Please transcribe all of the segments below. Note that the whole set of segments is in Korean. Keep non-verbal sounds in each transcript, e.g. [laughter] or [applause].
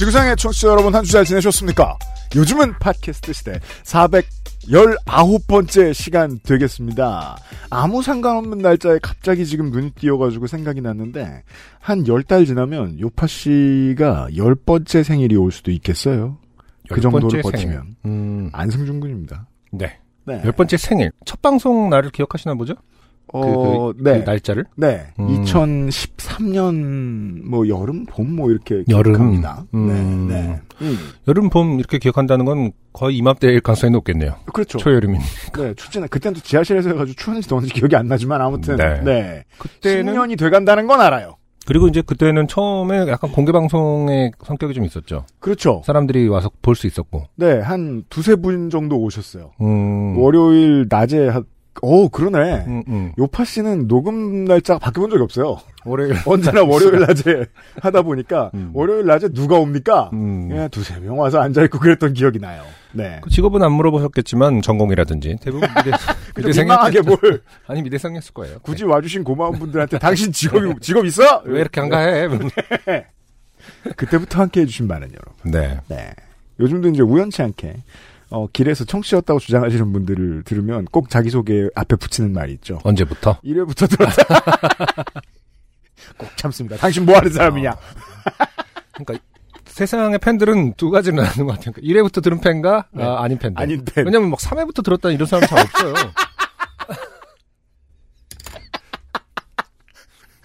지구상의 청취자 여러분 한 주 잘 지내셨습니까? 요즘은 팟캐스트 시대 419번째 시간 되겠습니다. 아무 상관없는 날짜에 갑자기 지금 눈이 띄어가지고 생각이 났는데 한 열 달 지나면 요파 씨가 열 번째 생일이 올 수도 있겠어요. 그 생일. 버티면 음, 안승준 군입니다. 네. 네. 열 번째 생일. 첫 방송 날을 기억하시나 보죠? 어, 그, 그, 네. 그 날짜를? 네. 음. 2013년 뭐 여름 봄 뭐 이렇게 여름. 기억합니다. 음. 네. 네. 음. 여름, 봄 이렇게 기억한다는 건 거의 이맘때일 가능성이 높겠네요. 그렇죠. 초여름인. 네, 춥지는 그때는 또 지하실에서 해가지고 추웠는지 더웠는지 기억이 안 나지만 아무튼 네. 네. 그때는 10년이 돼간다는 건 알아요. 그리고 이제 그때는 처음에 약간 공개 방송의 성격이 좀 있었죠. 그렇죠. 사람들이 와서 볼 수 있었고. 네, 한 두세 분 정도 오셨어요. 음. 월요일 낮에 한, 오, 그러네. 음, 음. 요파 씨는 녹음 날짜가 바뀌어본 적이 없어요. 월요일. [laughs] 언제나 월요일 낮에 [laughs] 하다 보니까 음. 월요일 낮에 누가 옵니까? 음. 예, 두세 명 와서 앉아있고 그랬던 기억이 나요. 네. 그 직업은 안 물어보셨겠지만 전공이라든지 대부분 [laughs] 미대 그죠, 미대생이 민망하게 뭘 아니 미대생이었을 거예요. 굳이 와주신 고마운 분들한테 당신 직업이, 직업 있어? 왜 이렇게 한가해? 그때부터 함께 해주신 많은 여러분. 네. 네. 요즘도 이제 우연치 않게 어, 길에서 청취였다고 주장하시는 분들을 들으면 꼭 자기소개 앞에 붙이는 말이 있죠. 언제부터? 1회부터 들었다. [laughs] 꼭 참습니다. 당신 뭐 하는 사람이냐? 그러니까 세상의 팬들은 두 가지를 나누는 것 같아요. 1회부터 들은 팬과 네. 아, 아닌 팬들. 아닌 팬. 왜냐면 막 3회부터 들었다는 이런 사람 잘 없어요. [laughs]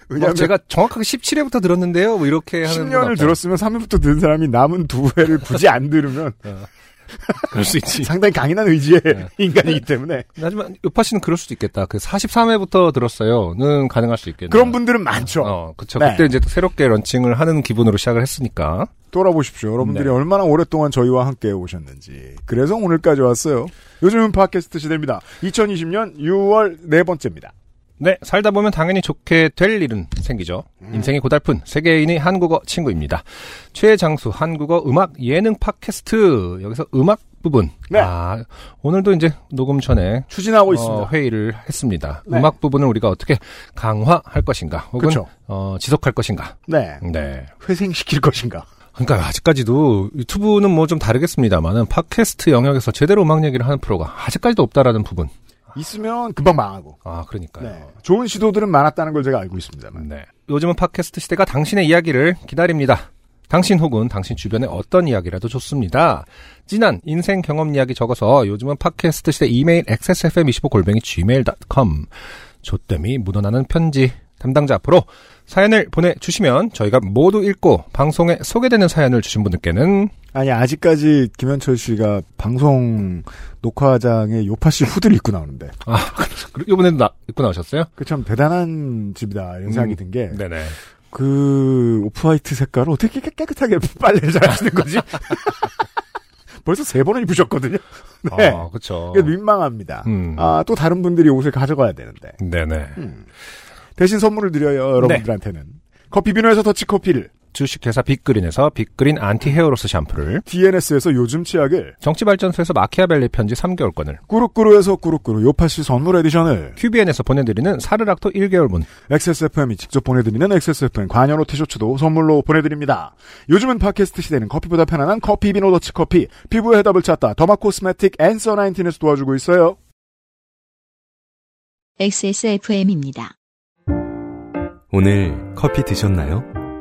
왜냐하면 막 제가 정확하게 17회부터 들었는데요. 뭐 이렇게 하는 10년을 들었으면 3회부터 들은 사람이 남은 두 회를 굳이 안 들으면 [laughs] 그럴 수 있지. 상당히 강인한 의지의 네. [laughs] 인간이기 때문에 하지만 요파 씨는 그럴 수도 있겠다. 그 43회부터 들었어요.는 가능할 수 있겠네요. 그런 분들은 많죠. 어, 그쵸. 네. 그때 이제 또 새롭게 런칭을 하는 기분으로 시작을 했으니까. 돌아보십시오. 여러분들이 네. 얼마나 오랫동안 저희와 함께 오셨는지. 그래서 오늘까지 왔어요. 요즘은 팟캐스트 시대입니다. 2020년 6월 네 번째입니다. 네, 살다 보면 당연히 좋게 될 일은 생기죠. 음. 인생이 고달픈 세계인의 한국어 친구입니다. 최장수 한국어 음악 예능 팟캐스트 여기서 음악 부분. 네. 아, 오늘도 이제 녹음 전에 추진하고 어, 있습니다. 회의를 했습니다. 네. 음악 부분을 우리가 어떻게 강화할 것인가, 혹은 그쵸. 어, 지속할 것인가. 네. 네. 회생시킬 것인가. 그러니까 아직까지도 유튜브는 뭐 좀 다르겠습니다만은 팟캐스트 영역에서 제대로 음악 얘기를 하는 프로가 아직까지도 없다라는 부분. 있으면 금방 망하고. 아, 그러니까요. 네. 좋은 시도들은 많았다는 걸 제가 알고 있습니다만. 네. 요즘은 팟캐스트 시대가 당신의 이야기를 기다립니다. 당신 혹은 당신 주변의 어떤 이야기라도 좋습니다. 진한 인생 경험 이야기 적어서 요즘은 팟캐스트 시대 이메일 xsfm25골뱅이 gmail.com 조땜이 묻어나는 편지 담당자 앞으로 사연을 보내주시면 저희가 모두 읽고 방송에 소개되는 사연을 주신 분들께는 아니, 아직까지 김현철 씨가 방송 녹화장에 요파 씨 후드를 입고 나오는데. 아 이번에도 나, 입고 나오셨어요? 그 참 대단한 집이다. 이런 생각이 음. 든 게. 네네. 그, 오프화이트 색깔을 어떻게 깨- 깨끗하게 [laughs] 빨래를 잘 하시는 거지? [laughs] 벌써 세 번을 입으셨거든요. [laughs] 네. 아. 그게 민망합니다. 음. 아, 또 다른 분들이 옷을 가져가야 되는데. 네네. 대신 선물을 드려요, 여러분들한테는. 커피 비누에서 더치커피를, 주식 회사 빅그린에서 빅그린 anti hair loss 샴푸를 DNS에서 요즘 치약을, 정치발전소에서 마키아벨리 편지 3개월권을, 꾸루꾸루에서 꾸루꾸루 요파시 선물 edition을, QBN에서 보내드리는 사르락토 1개월분, XSFM이 직접 보내드리는 XSFM 관여로 티셔츠도 선물로 보내드립니다. 요즘은 팟캐스트 시대는 커피보다 편안한 커피 비노 더치 커피, 피부의 해답을 찾다 derma cosmetic Answer 19에서 도와주고 있어요. XSFM입니다. 오늘 커피 드셨나요?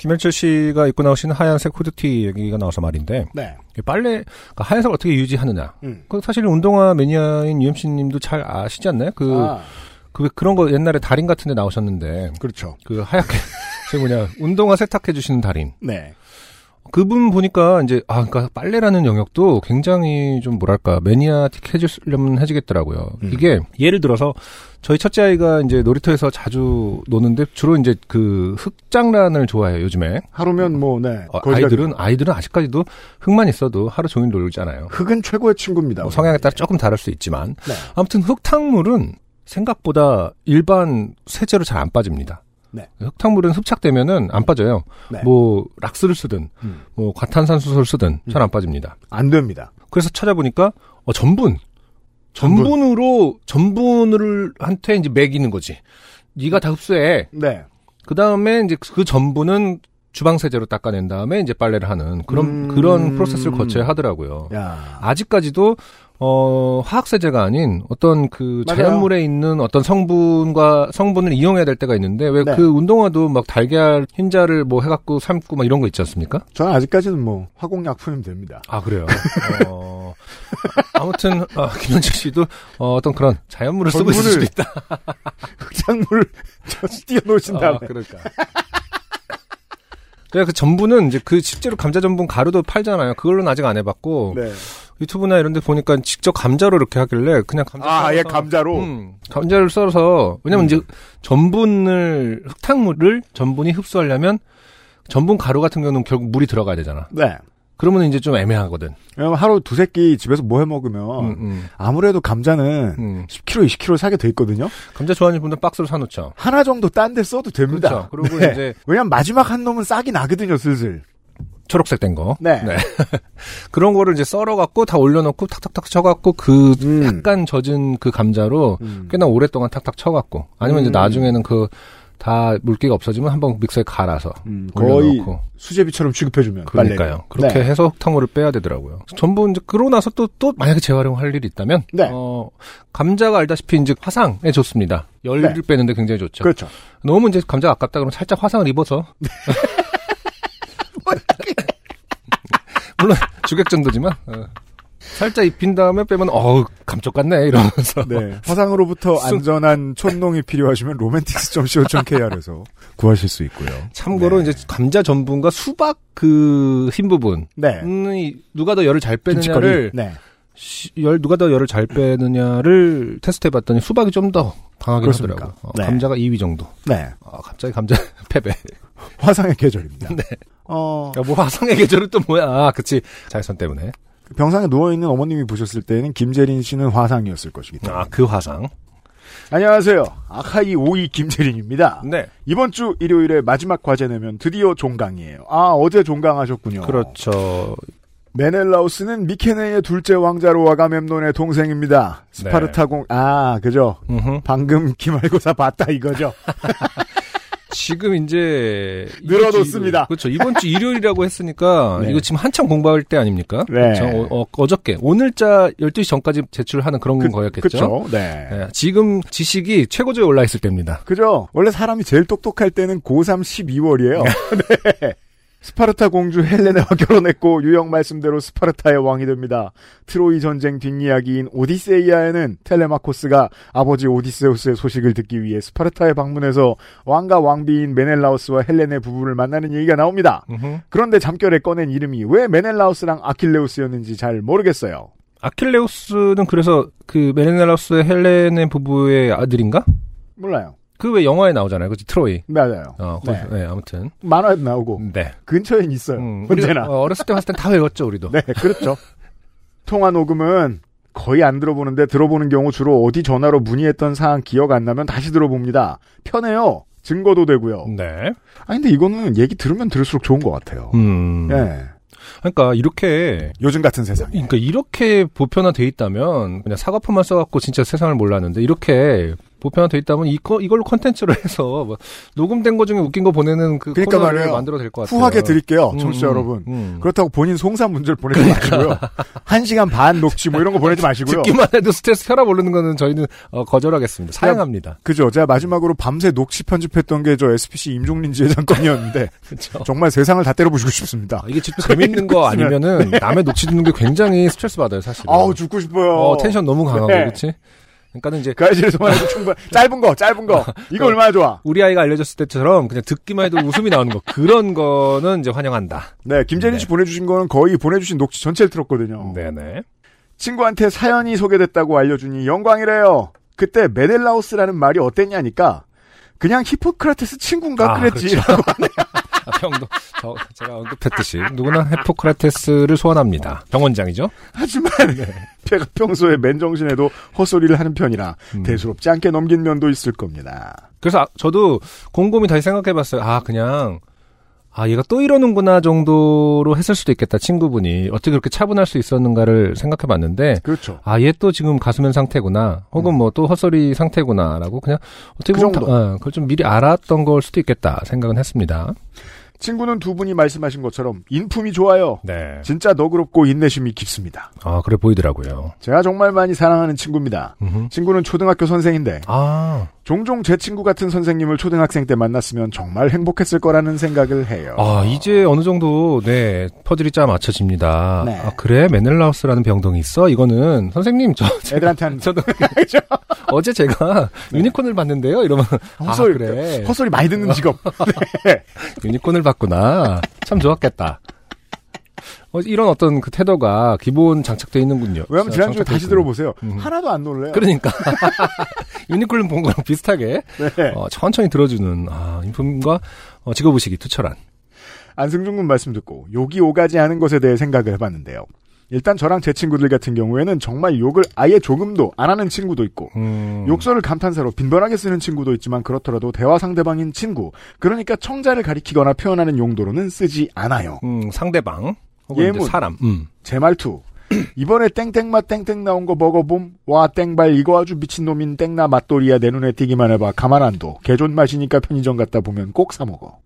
김현철 씨가 입고 나오시는 하얀색 후드티 얘기가 나와서 말인데, 네. 빨래, 그러니까 하얀색을 어떻게 유지하느냐. 음. 그 사실 운동화 매니아인 UMC님도 잘 아시지 않나요? 그, 아, 그 그런 거 옛날에 달인 같은 데 나오셨는데 그렇죠. 그 하얗게 [laughs] 저 뭐냐 운동화 세탁해 주시는 달인 네. 그분 보니까 이제 아 그러니까 빨래라는 영역도 굉장히 좀 뭐랄까 매니아틱해지려면 해지겠더라고요. 음. 이게 예를 들어서 저희 첫째 아이가 이제 놀이터에서 자주 노는데 주로 이제 그 흙장난을 좋아해요 요즘에. 하루면 뭐, 네. 어, 아이들은 아이들은 아직까지도 흙만 있어도 하루 종일 놀잖아요. 흙은 최고의 친구입니다. 뭐 성향에 따라 조금 다를 수 있지만 네. 아무튼 흙탕물은 생각보다 일반 세제로 잘 안 빠집니다. 네. 흙탕물은 흡착되면은 안 빠져요. 네. 뭐 락스를 쓰든 음. 뭐 과탄산수소를 쓰든 잘 안 빠집니다. 안 됩니다. 그래서 찾아보니까 어, 전분 전분. 전분으로 전분을 한테 이제 매기는 거지. 네가 다 흡수해. 네. 그 다음에 이제 그 전분은 주방 세제로 닦아낸 다음에 이제 빨래를 하는 그런 음. 그런 프로세스를 거쳐야 하더라고요. 야. 아직까지도 어 화학 세제가 아닌 어떤 그 맞아요. 자연물에 있는 어떤 성분과 성분을 이용해야 될 때가 있는데 왜그 네. 운동화도 막 달걀 흰자를 뭐 해갖고 삶고 막 이런 거 있지 않습니까? 저는 아직까지는 뭐, 화공약품이면 됩니다. 아 그래요. 어, 아무튼 아, 김현철 씨도 어, 어떤 그런 자연물을 쓰고 있을 수도 있다. 흙장물을 [laughs] 저 [laughs] 띄워놓으신 다음에. 아, 그러니까. 그래 그 전분은 이제 그 실제로 감자 전분 가루도 팔잖아요. 그걸로는 아직 안 해봤고 네. 유튜브나 이런 데 보니까 직접 감자로 이렇게 하길래 그냥 감자 아, 아예 썰어서- 감자로? 음, 감자를 썰어서 왜냐면 음. 이제 전분을 흙탕물을 전분이 흡수하려면 전분 가루 같은 경우는 결국 물이 들어가야 되잖아. 네. 그러면 이제 좀 애매하거든. 왜냐면 하루 두세 끼 집에서 뭐 해 먹으면, 음, 음, 아무래도 감자는 음. 10kg, 20kg 사게 돼 있거든요? 감자 좋아하는 분들 박스로 사놓죠. 하나 정도 딴 데 써도 됩니다. 그렇죠. 그리고 네. 이제 왜냐면 마지막 한 놈은 싹이 나거든요, 슬슬. 초록색 된 거. 네. [laughs] 그런 거를 이제 썰어갖고 다 올려놓고 탁탁탁 쳐갖고 그 음. 약간 젖은 그 감자로 음. 꽤나 오랫동안 탁탁 쳐갖고 아니면 이제 음. 나중에는 그 다 물기가 없어지면 한번 믹서에 갈아서 음, 올려놓고 수제비처럼 취급해주면. 그러니까요. 빨래를. 그렇게 네. 해서 흙탕물을 빼야 되더라고요. 전부 이제 그러고 나서 또또 만약에 재활용할 일이 있다면 네. 어 감자가 알다시피 이제 화상에 좋습니다. 열을 네. 빼는데 굉장히 좋죠. 그렇죠. 너무 이제 감자가 아깝다 그러면 살짝 화상을 입어서 [laughs] [laughs] 물론 주객 정도지만 어. 살짝 입힌 다음에 빼면 어우 감쪽 같네 이러면서 네. 화상으로부터 쑥. 안전한 촌농이 필요하시면 로맨틱스.co.kr에서 구하실 수 있고요. 참고로 네. 이제 감자 전분과 수박 그 흰 부분 네. 음, 누가 더 열을 잘 김치거리. 빼느냐를 네. 시- 열 누가 더 열을 잘 빼느냐를 테스트해봤더니 수박이 좀 더 강하게? 하더라고요. 어, 네. 감자가 2위 정도. 네. 아, 갑자기 감자 [laughs] 패배. 화상의 계절입니다. 네. 어, 야, 뭐 화성의 계절은 또 뭐야? 아, 그치. 자외선 때문에. 병상에 누워 있는 어머님이 보셨을 때는 김재린 씨는 화상이었을 것이기 때문에. 아, 그 화상. 안녕하세요. 아카이 오이 김재린입니다. 네. 이번 주 일요일에 마지막 과제 내면 드디어 종강이에요. 아, 어제 종강하셨군요. 그렇죠. 메넬라우스는 미케네의 둘째 왕자로 아가멤논의 동생입니다. 스파르타공, 아, 그죠. 음흠. 방금 기말고사 봤다 이거죠. [laughs] 지금 이제 늘어놓습니다. 그렇죠. 이번 주 일요일이라고 했으니까 네. 이거 지금 한참 공부할 때 아닙니까? 네. 그렇죠. 어, 어, 저께 오늘자 12시 전까지 제출하는 그런 거였겠죠. 그쵸. 네. 네, 지금 지식이 최고조에 올라 있을 때입니다. 그죠? 원래 사람이 제일 똑똑할 때는 고3 12월이에요. 네. [laughs] 스파르타 공주 헬레네와 결혼했고 유형 말씀대로 스파르타의 왕이 됩니다. 트로이 전쟁 뒷이야기인 오디세이아에는 텔레마코스가 아버지 오디세우스의 소식을 듣기 위해 스파르타에 방문해서 왕과 왕비인 메넬라우스와 헬레네 부부를 만나는 얘기가 나옵니다. 그런데 잠결에 꺼낸 이름이 왜 메넬라우스랑 아킬레우스였는지 잘 모르겠어요. 아킬레우스는 그래서 그 메넬라우스의 헬레네 부부의 아들인가? 몰라요. 그 왜 영화에 나오잖아요. 그치 트로이. 맞아요. 어, 네. 네, 아무튼. 만화에도 나오고 네. 근처엔 있어요. 음, 언제나. 어, 어렸을 때 봤을 땐 다 외웠죠, 우리도. 네, 그렇죠. 통화 녹음은 거의 안 들어보는데 들어보는 경우 주로 어디 전화로 문의했던 사항 기억 안 나면 다시 들어봅니다. 편해요. 증거도 되고요. 네. 아 근데 이거는 얘기 들으면 들을수록 좋은 것 같아요. 음. 예. 그러니까 이렇게 요즘 같은 세상에. 그러니까 이렇게 보편화돼 있다면 그냥 사과표만 써갖고 진짜 세상을 몰랐는데 이렇게 보편화돼 있다면 이거 이걸로 컨텐츠로 해서 뭐 녹음된 거 중에 웃긴 거 보내는 그 그러니까 말이에요. 만들어 될 것 같아요. 후하게 드릴게요, 음, 청취자 음, 여러분. 음. 그렇다고 본인 송사 문제를 보내지 마시고요. 한 시간 반 녹취 뭐 이런 거 보내지 [laughs] 마시고요. 듣기만 해도 스트레스 혈압 오르는 거는 저희는 어, 거절하겠습니다. 사양합니다. 그죠. 제가 마지막으로 밤새 녹취 편집했던 게 저 SPC 임종린 지회장 건이었는데. [laughs] 정말 세상을 다 때려부시고 싶습니다. 아, 이게 진짜 재밌는 거 [laughs] 아니면은 남의 녹취 듣는 게 굉장히 스트레스 받아요, 사실. 아우 죽고 싶어요. 어, 텐션 너무 강하고 네. 그렇지? 그러니까는 이제 그 아이실에서만 해도 [laughs] 충분. 짧은 거, 짧은 거. 이거 그- 얼마나 좋아. 우리 아이가 알려줬을 때처럼 그냥 듣기만 해도 웃음이 나오는 거 그런 거는 이제 환영한다. 네, 김재린 씨 네. 보내주신 거는 거의 보내주신 녹취 전체를 들었거든요. 네네. 친구한테 사연이 소개됐다고 알려주니 영광이래요. 그때 메넬라우스라는 말이 어땠냐니까 그냥 히포크라테스 친구인가 아, 그랬지라고 [laughs] 아, 형도 저, 제가 언급했듯이 누구나 [laughs] 히포크라테스를 소환합니다. 병원장이죠. 하지만 [laughs] 제가 평소에 맨정신에도 헛소리를 하는 편이라 음. 대수롭지 않게 넘긴 면도 있을 겁니다. 그래서 아, 저도 곰곰이 다시 생각해봤어요. 아 그냥 아 얘가 또 이러는구나 정도로 했을 수도 있겠다. 친구분이 어떻게 그렇게 차분할 수 있었는가를 생각해 봤는데 그렇죠. 아 얘 또 지금 가수면 상태구나. 혹은 뭐또 헛소리 상태구나 라고 그냥 어떻게 그 보면 정도. 다- 어, 그걸 좀 미리 알았던 걸 수도 있겠다 생각은 했습니다. 친구는 두 분이 말씀하신 것처럼 인품이 좋아요. 네. 진짜 너그럽고 인내심이 깊습니다. 아 그래 보이더라고요. 제가 정말 많이 사랑하는 친구입니다. 음흠. 친구는 초등학교 선생인데 아, 종종 제 친구 같은 선생님을 초등학생 때 만났으면 정말 행복했을 거라는 생각을 해요. 아 이제 어느 정도 네 퍼즐이 짜 맞춰집니다. 네. 아 그래 메넬라우스라는 병동이 있어? 이거는 선생님 저 애들한테 하는 [laughs] 저도 [laughs] 어제 제가 유니콘을 봤는데요. 이러면 아 헛소리, 그래 헛소리 많이 듣는 직업. [laughs] 유니콘을 봤 구나. 참 좋았겠다. 어, 이런 어떤 그 태도가 기본 장착돼 있는군요. 왜냐면 지난주에 다시. 들어보세요. 음. 하나도 안 놀래요. 그러니까 유니콘을 본 거랑 비슷하게 네. 어, 천천히 들어주는 아, 인품과 어, 직업의식이 투철한. 안승준 군 말씀 듣고 욕이 오가지 않은 것에 대해 생각을 해봤는데요. 일단 저랑 제 친구들 같은 경우에는 정말 욕을 아예 조금도 안 하는 친구도 있고 음, 욕설을 감탄사로 빈번하게 쓰는 친구도 있지만 그렇더라도 대화 상대방인 친구 그러니까 청자를 가리키거나 표현하는 용도로는 쓰지 않아요. 음, 상대방 혹은 예문. 사람. 음. 제 말투 [clears throat] 이번에 땡땡맛 땡땡 나온 거 먹어봄 와 땡발 이거 아주 미친놈인 땡나 맛돌이야 내 눈에 띄기만 해봐 가만 안둬 개존 맛이니까 편의점 갔다 보면 꼭 사 먹어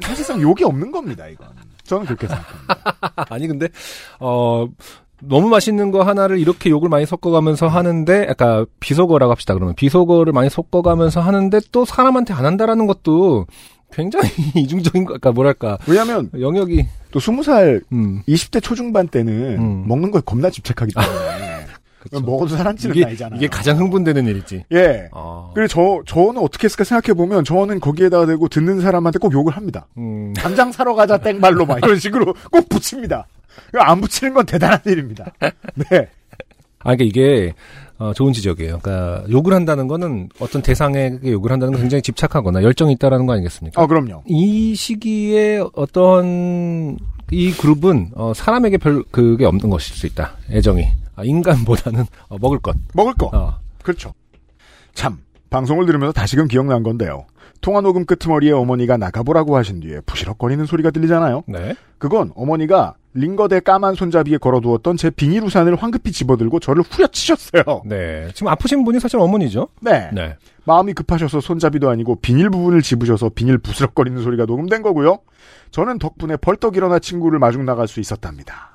사실상 욕이 없는 겁니다 이건 저는 그렇게 생각합니다. [laughs] 아니 근데 어 너무 맛있는 거 하나를 이렇게 욕을 많이 섞어가면서 하는데 약간 비속어라고 합시다 그러면. 비속어를 많이 섞어가면서 하는데 또 사람한테 안 한다라는 것도 굉장히 [laughs] 이중적인 거, 그러니까 뭐랄까. 왜냐하면 영역이. 또 20살 음. 20대 초중반 때는 음. 먹는 거에 겁나 집착하기 때문에 그쵸. 먹어도 살안찌는 이게 나이잖아요 이게 가장 흥분되는 일이지. 예 아, 그래서 저 저는 어떻게 했을까 생각해 보면 저는 거기에다가 대고 듣는 사람한테 꼭 욕을 합니다. 음, 당장 사러 가자 땡발로 막 이런 식으로 꼭 붙입니다. 안 붙이는 건 대단한 일입니다. 네. 아 그러니까 이게 어, 좋은 지적이에요. 그러니까 욕을 한다는 거는 어떤 대상에게 욕을 한다는 건 굉장히 집착하거나 열정이 있다라는 거 아니겠습니까? 어 그럼요. 이 시기에 어떤 이 그룹은 어, 사람에게 별 그게 없는 것일 수 있다. 애정이 아, 인간보다는 어, 먹을 것. 먹을 거. 어. 그렇죠. 참 방송을 들으면서 다시금 기억난 건데요. 통화 녹음 끄트머리에 어머니가 나가보라고 하신 뒤에 부시럭거리는 소리가 들리잖아요. 네. 그건 어머니가 링거대 까만 손잡이에 걸어두었던 제 비닐 우산을 황급히 집어들고 저를 후려치셨어요. 네. 지금 아프신 분이 사실 어머니죠. 네. 네. 마음이 급하셔서 손잡이도 아니고 비닐 부분을 집으셔서 비닐 부스럭거리는 소리가 녹음된 거고요. 저는 덕분에 벌떡 일어나 친구를 마중 나갈 수 있었답니다.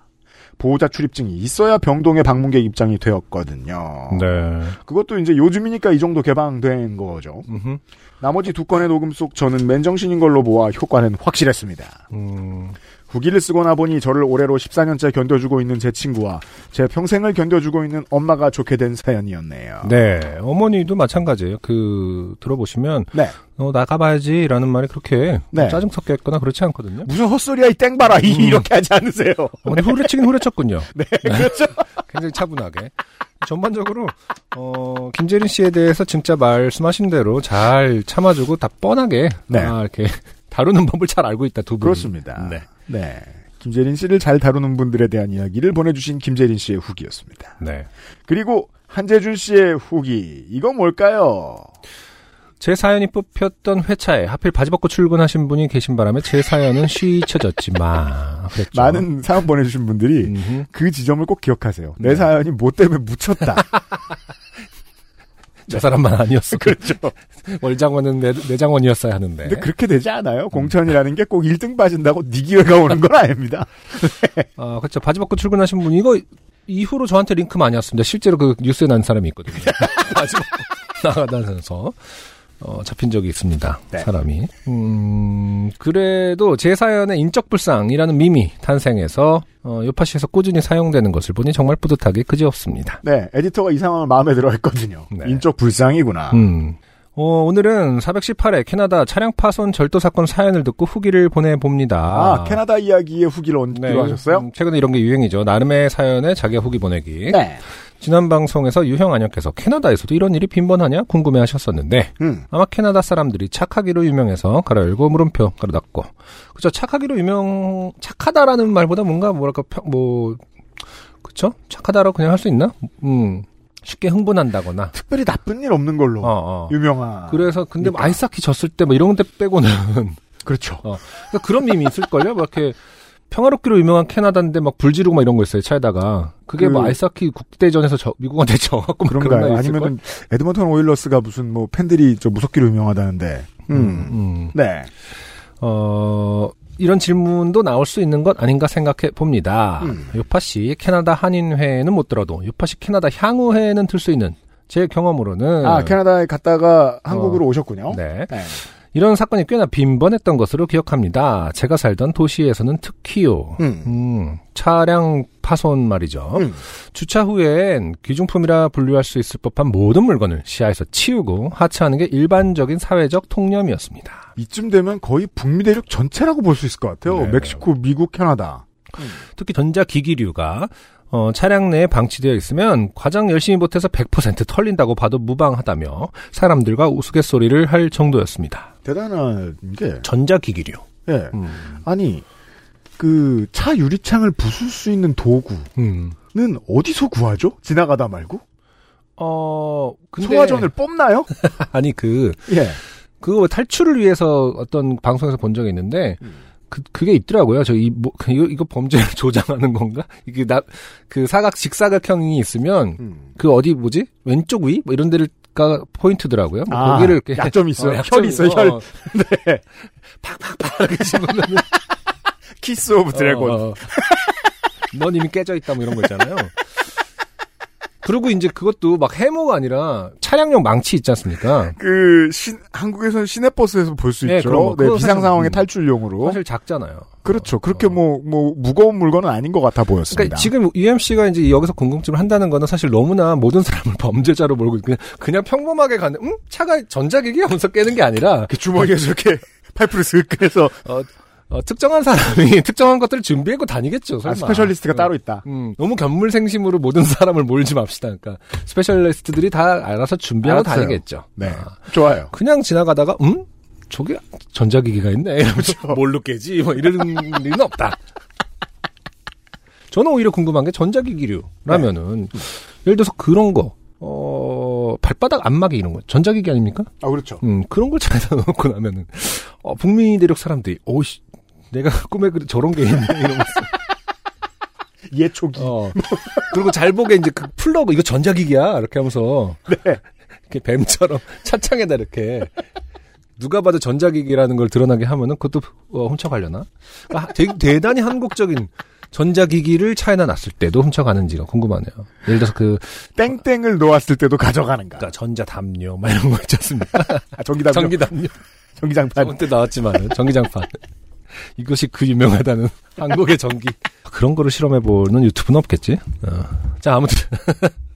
보호자 출입증이 있어야 병동의 방문객 입장이 되었거든요. 네. 그것도 이제 요즘이니까 이 정도 개방된 거죠. 음흠. 나머지 두 건의 녹음 속 저는 맨정신인 걸로 보아 효과는 확실했습니다. 음. 후기를 쓰거나 보니 저를 올해로 14년째 견뎌주고 있는 제 친구와 제 평생을 견뎌주고 있는 엄마가 좋게 된 사연이었네요. 네. 어머니도 마찬가지예요. 그 들어보시면 네. 어, 나가봐야지 라는 말이 그렇게 네. 짜증 섞여 있거나 그렇지 않거든요. 무슨 헛소리야 이 땡봐라 이- 음. 이렇게 하지 않으세요. 어, 근데 후려치긴 후려쳤군요. [laughs] 네, 그렇죠. [laughs] 굉장히 차분하게. 전반적으로 어, 김재린 씨에 대해서 진짜 말씀하신 대로 잘 참아주고 다 뻔하게 네. 아, 이렇게 [laughs] 다루는 법을 잘 알고 있다 두 분. 그렇습니다. 네. 네. 김재린 씨를 잘 다루는 분들에 대한 이야기를 보내주신 김재린 씨의 후기였습니다. 네. 그리고 한재준 씨의 후기 이건 뭘까요? 제 사연이 뽑혔던 회차에 하필 바지 벗고 출근하신 분이 계신 바람에 제 사연은 쉬쳐졌지만 그랬죠. 많은 사연 보내주신 분들이. 그 지점을 꼭 기억하세요. 내 네. 사연이 뭐 때문에 묻혔다. [laughs] 저 사람만 아니었어. 그렇죠. [laughs] 월장원은 내, 내장원이었어야 하는데. 근데 그렇게 되지 않아요? 공천이라는 게 꼭 1등 빠진다고 네 기회가 오는 건 아닙니다. [laughs] 아, 그렇죠. 바지 벗고 출근하신 분이 이거 이후로 저한테 링크 많이 왔습니다. 실제로 그 뉴스에 난 사람이 있거든요. [laughs] 바지 벗고 나가다면서. 어, 잡힌 적이 있습니다. 네. 사람이. 음, 그래도 제 사연의 인적 불상이라는 밈이 탄생해서 어, 요파시에서 꾸준히 사용되는 것을 보니 정말 뿌듯하게 그지없습니다. 네, 에디터가 이 상황을 마음에 들어 했거든요. 네. 인적 불상이구나. 음. 어, 오늘은 418회 캐나다 차량 파손 절도 사건 사연을 듣고 후기를 보내봅니다. 아, 캐나다 이야기의 후기를 얹기로 네, 하셨어요? 음, 최근에 이런 게 유행이죠. 나름의 사연에 자기가 후기 보내기. 네. 지난 방송에서 유형 안녕께서 캐나다에서도 이런 일이 빈번하냐 궁금해 하셨었는데 음. 아마 캐나다 사람들이 착하기로 유명해서 가로 열고 물음표 가로 닫고 그죠 착하기로 유명 착하다라는 말보다 뭔가 뭐랄까 평- 뭐 그쵸 착하다라고 그냥 할 수 있나 음 쉽게 흥분한다거나 특별히 나쁜 일 없는 걸로 어, 어. 유명한. 그래서 근데 뭐 그러니까. 아이스하키 졌을 때 뭐 이런 데 빼고는 그렇죠. 그러니까 그런 밈이 있을걸요 막 이렇게 평화롭기로 유명한 캐나다인데 막 불 지르고 막 이런 거 있어요 차에다가 그게 그- 뭐 아이스하키 국대전에서 저, 미국한테 [laughs] 져갖고 막 그런 그런가요? 날 있을걸? 아니면은 에드먼턴 오일러스가 무슨 뭐 팬들이 저 무섭기로 유명하다는데. 음. 음. 네. 어, 이런 질문도 나올 수 있는 것 아닌가 생각해 봅니다. 음. 요파시 캐나다 한인회는 못 들어도 요파시 캐나다 향후회는 들 수 있는 제 경험으로는 아, 캐나다에 갔다가 한국으로 어. 오셨군요. 네. 네. 이런 사건이 꽤나 빈번했던 것으로 기억합니다. 제가 살던 도시에서는 특히요. 음. 음, 차량 파손 말이죠. 음. 주차 후엔 귀중품이라 분류할 수 있을 법한 모든 물건을 시야에서 치우고 하차하는 게 일반적인 사회적 통념이었습니다. 이쯤 되면 거의 북미 대륙 전체라고 볼 수 있을 것 같아요. 네. 멕시코, 미국, 캐나다. 특히 전자기기류가 어, 차량 내에 방치되어 있으면 과장 열심히 못해서 100% 털린다고 봐도 무방하다며 사람들과 우스갯소리를 할 정도였습니다. 대단한 게, 전자기기류. 예. 음. 아니, 그, 차 유리창을 부술 수 있는 도구는 음. 어디서 구하죠? 지나가다 말고? 어, 근데 소화전을 뽑나요? [laughs] 아니 그 예. 그거 탈출을 위해서 어떤 방송에서 본 적이 있는데 그 그게 있더라고요. 저 이 뭐, [laughs] 이거 이거 범죄를 [laughs] 조장하는 건가? 이게 나 그 사각 직사각형이 있으면 음. 그 어디 뭐지 왼쪽 위 뭐 이런 데가 포인트더라고요. 뭐 아, 거기를 이렇게 약점이 있어요. [laughs] 약점이 혈이 있어요, 혈. 어, 네. 팍팍팍 이렇게 짚으면 kiss of dragon. 어, 어. 넌 이미 깨져 있다 뭐 이런 거 있잖아요. 그리고 이제 그것도 막 해머가 아니라 차량용 망치 있지 않습니까? 그, 신, 한국에서는 시내버스에서 볼 수 네, 있죠. 네, 비상 상황의 음. 탈출용으로. 사실 작잖아요. 그렇죠. 그렇게 어. 뭐, 뭐, 무거운 물건은 아닌 것 같아 보였습니다. 그러니까 지금 UMC가 이제 여기서 궁금증을 한다는 거는 사실 너무나 모든 사람을 [laughs] 범죄자로 몰고 그냥, 그냥 평범하게 가는 음 차가 전자기기 하면서 깨는 게 아니라 이렇게 주머니에서 이렇게 [laughs] 파이프를 슥 꺼내서 어, 어, 특정한 사람이 [laughs] 특정한 것들을 준비하고 다니겠죠. 설마. 아, specialist가 음. 따로 있다. 음, 너무 견물생심으로 모든 [laughs] 사람을 몰지 맙시다. 그러니까 specialist들이 다 알아서 준비하고 알았어요. 다니겠죠. 네. 아, 좋아요. 그냥 지나가다가 음 저게 전자기기가 있네. [laughs] 그렇죠. 뭘로 깨지? 뭐 이런 일은 없다. 저는 오히려 궁금한 게 전자기기류라면은 네. 예를 들어서 그런 거. 어, 발바닥 안마기 이런 거. 전자기기 아닙니까? 아, 그렇죠. 음, 그런 걸 차에다 놓고 나면은, 어, 북미 대륙 사람들이, 오씨, 내가 [laughs] 꿈에 그 저런 게 있네, 이러면서. [laughs] 예초기. 어. 그리고 잘 보게 이제 그 플러그, 이거 전자기기야. 이렇게 하면서. 네. 이렇게 뱀처럼 [laughs] 차창에다 이렇게. 누가 봐도 전자기기라는 걸 드러나게 하면은 그것도 어, 훔쳐가려나? 그러니까 대, 대단히 한국적인 전자기기를 차에다 놨을 때도 훔쳐가는지가 궁금하네요. 예를 들어서 그, 땡땡을 놓았을 때도 가져가는가. 그러니까 전자담요, 막 이런 거 있지 않습니까? 아, 전기담요. 전기담요. 전기장판. 저번 때 나왔지만 전기장판. 이것이 그 유명하다는 [laughs] 한국의 전기. 그런 거를 실험해보는 유튜브는 없겠지? 어. 자, 아무튼. [laughs]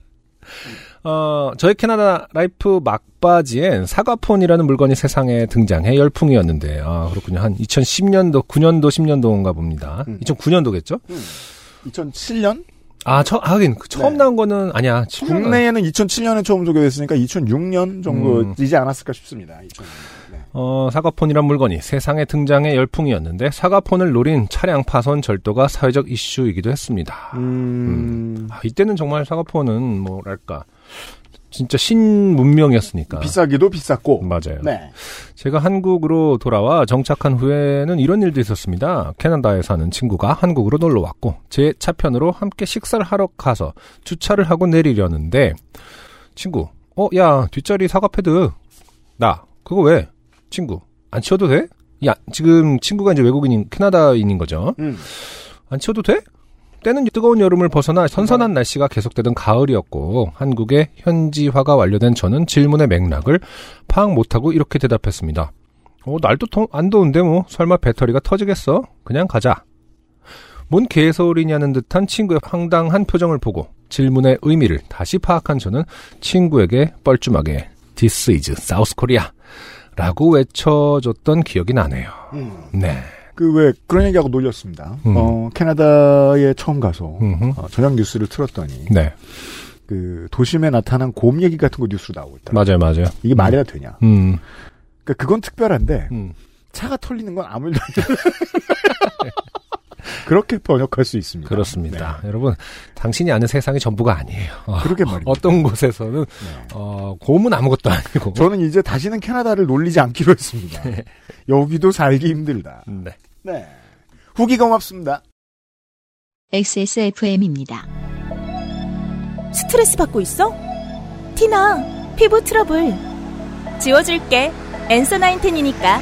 어, 저희 캐나다 라이프 막바지엔 사과폰이라는 물건이 세상에 등장해 열풍이었는데, 아, 그렇군요. 한 2010년도, 9년도, 10년도인가 봅니다. 음. 2009년도겠죠? 2007년? 아, 처, 하긴, 그 처음 네. 나온 거는, 아니야. 7년 은 국내에는 2007년에 처음 소개됐으니까 2006년 정도이지 음. 않았을까 싶습니다. 2006년. 네. 어, 사과폰이란 물건이 세상에 등장해 열풍이었는데, 사과폰을 노린 차량 파손 절도가 사회적 이슈이기도 했습니다. 음, 아, 이때는 정말 사과폰은 뭐랄까 진짜 신문명이었으니까. 비싸기도 비쌌고. 맞아요. 네. 제가 한국으로 돌아와 정착한 후에는 이런 일도 있었습니다. 캐나다에 사는 친구가 한국으로 놀러 왔고 제 차편으로 함께 식사를 하러 가서 주차를 하고 내리려는데 친구, 어, 야 뒷자리 사과 패드 나 그거 왜? 친구 안 치워도 돼? 야 지금 친구가 이제 외국인인 캐나다인인 거죠. 음. 안 치워도 돼? 때는 뜨거운 여름을 벗어나 선선한 날씨가 계속되던 가을이었고 한국의 현지화가 완료된 저는 질문의 맥락을 파악 못하고 이렇게 대답했습니다. 어, 날도 더- 안 더운데 뭐 설마 배터리가 터지겠어? 그냥 가자. 뭔 개소리냐는 듯한 친구의 황당한 표정을 보고 질문의 의미를 다시 파악한 저는 친구에게 뻘쭘하게 This is South Korea 라고 외쳐줬던 기억이 나네요. 음. 네. 그 왜 그런 얘기하고 놀렸습니다. 음. 어, 캐나다에 처음 가서. 어, 저녁 뉴스를 틀었더니 네. 그 도심에 나타난 곰 얘기 같은 거 뉴스로 나오고 있다. 맞아요, 맞아요. 이게 말이나 되냐? 음. 그러니까 그건 특별한데 음. 차가 털리는 건 아무 일도 아니에요. [laughs] [laughs] 그렇게 번역할 수 있습니다. 그렇습니다. 여러분, 당신이 아는 세상이 전부가 아니에요. 어, 네. 그러게 말입니다. 어떤 곳에서는 네. 어, 곰은 아무것도 아니고. 저는 이제 다시는 캐나다를 놀리지 않기로 했습니다. 여기도 살기 힘들다. 네. 네. 후기 고맙습니다. XSFM입니다. 스트레스 받고 있어? 티나, 피부 트러블. 지워줄게. 엔서 나인텐이니까.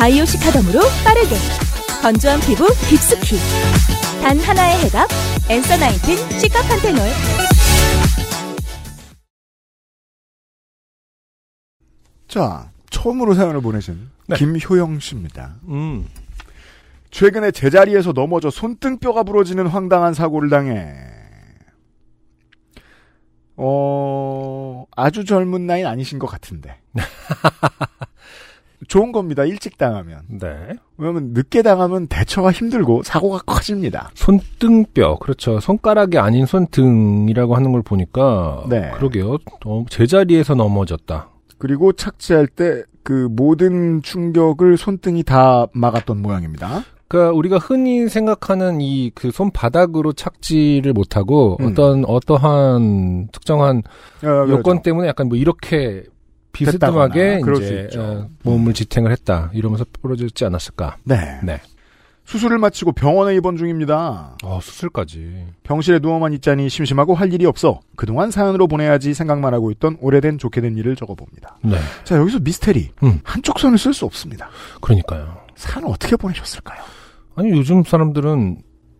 바이오 시카덤으로 빠르게. 건조한 피부 깊숙이. 단 하나의 해답. 엔서 나인텐 시카판테놀. 자, 처음으로 사연을 보내신 네. 김효영 씨입니다. 음. 최근에 제자리에서 넘어져 손등뼈가 부러지는 황당한 사고를 당해 어 아주 젊은 나이는 아니신 것 같은데 [laughs] 좋은 겁니다 일찍 당하면 네. 왜냐면 늦게 당하면 대처가 힘들고 사고가 커집니다 손등뼈, 그렇죠. 손가락이 아닌 손등이라고 하는 걸 보니까. 네. 그러게요. 어, 제자리에서 넘어졌다. 그리고 착지할 때 그 모든 충격을 손등이 다 막았던 모양입니다 그러니까 우리가 흔히 생각하는 이 그 손바닥으로 착지를 못하고 음. 어떤 어떠한 특정한 어, 요건 그렇죠. 때문에 약간 뭐 이렇게 비스듬하게 이제. 어, 몸을 지탱을 했다 이러면서 부러졌지 않았을까? 네. 네. 수술을 마치고 병원에 입원 중입니다 어 수술까지. 병실에 누워만 있자니 심심하고 할 일이 없어 그동안 사연으로 보내야지 생각만 하고 있던 오래된 좋게 된 일을 적어봅니다. 네. 자 여기서 미스테리 음. 한쪽 손을 쓸 수 없습니다. 그러니까요. 사연 어떻게 보내셨을까요? 아니 요즘 사람들은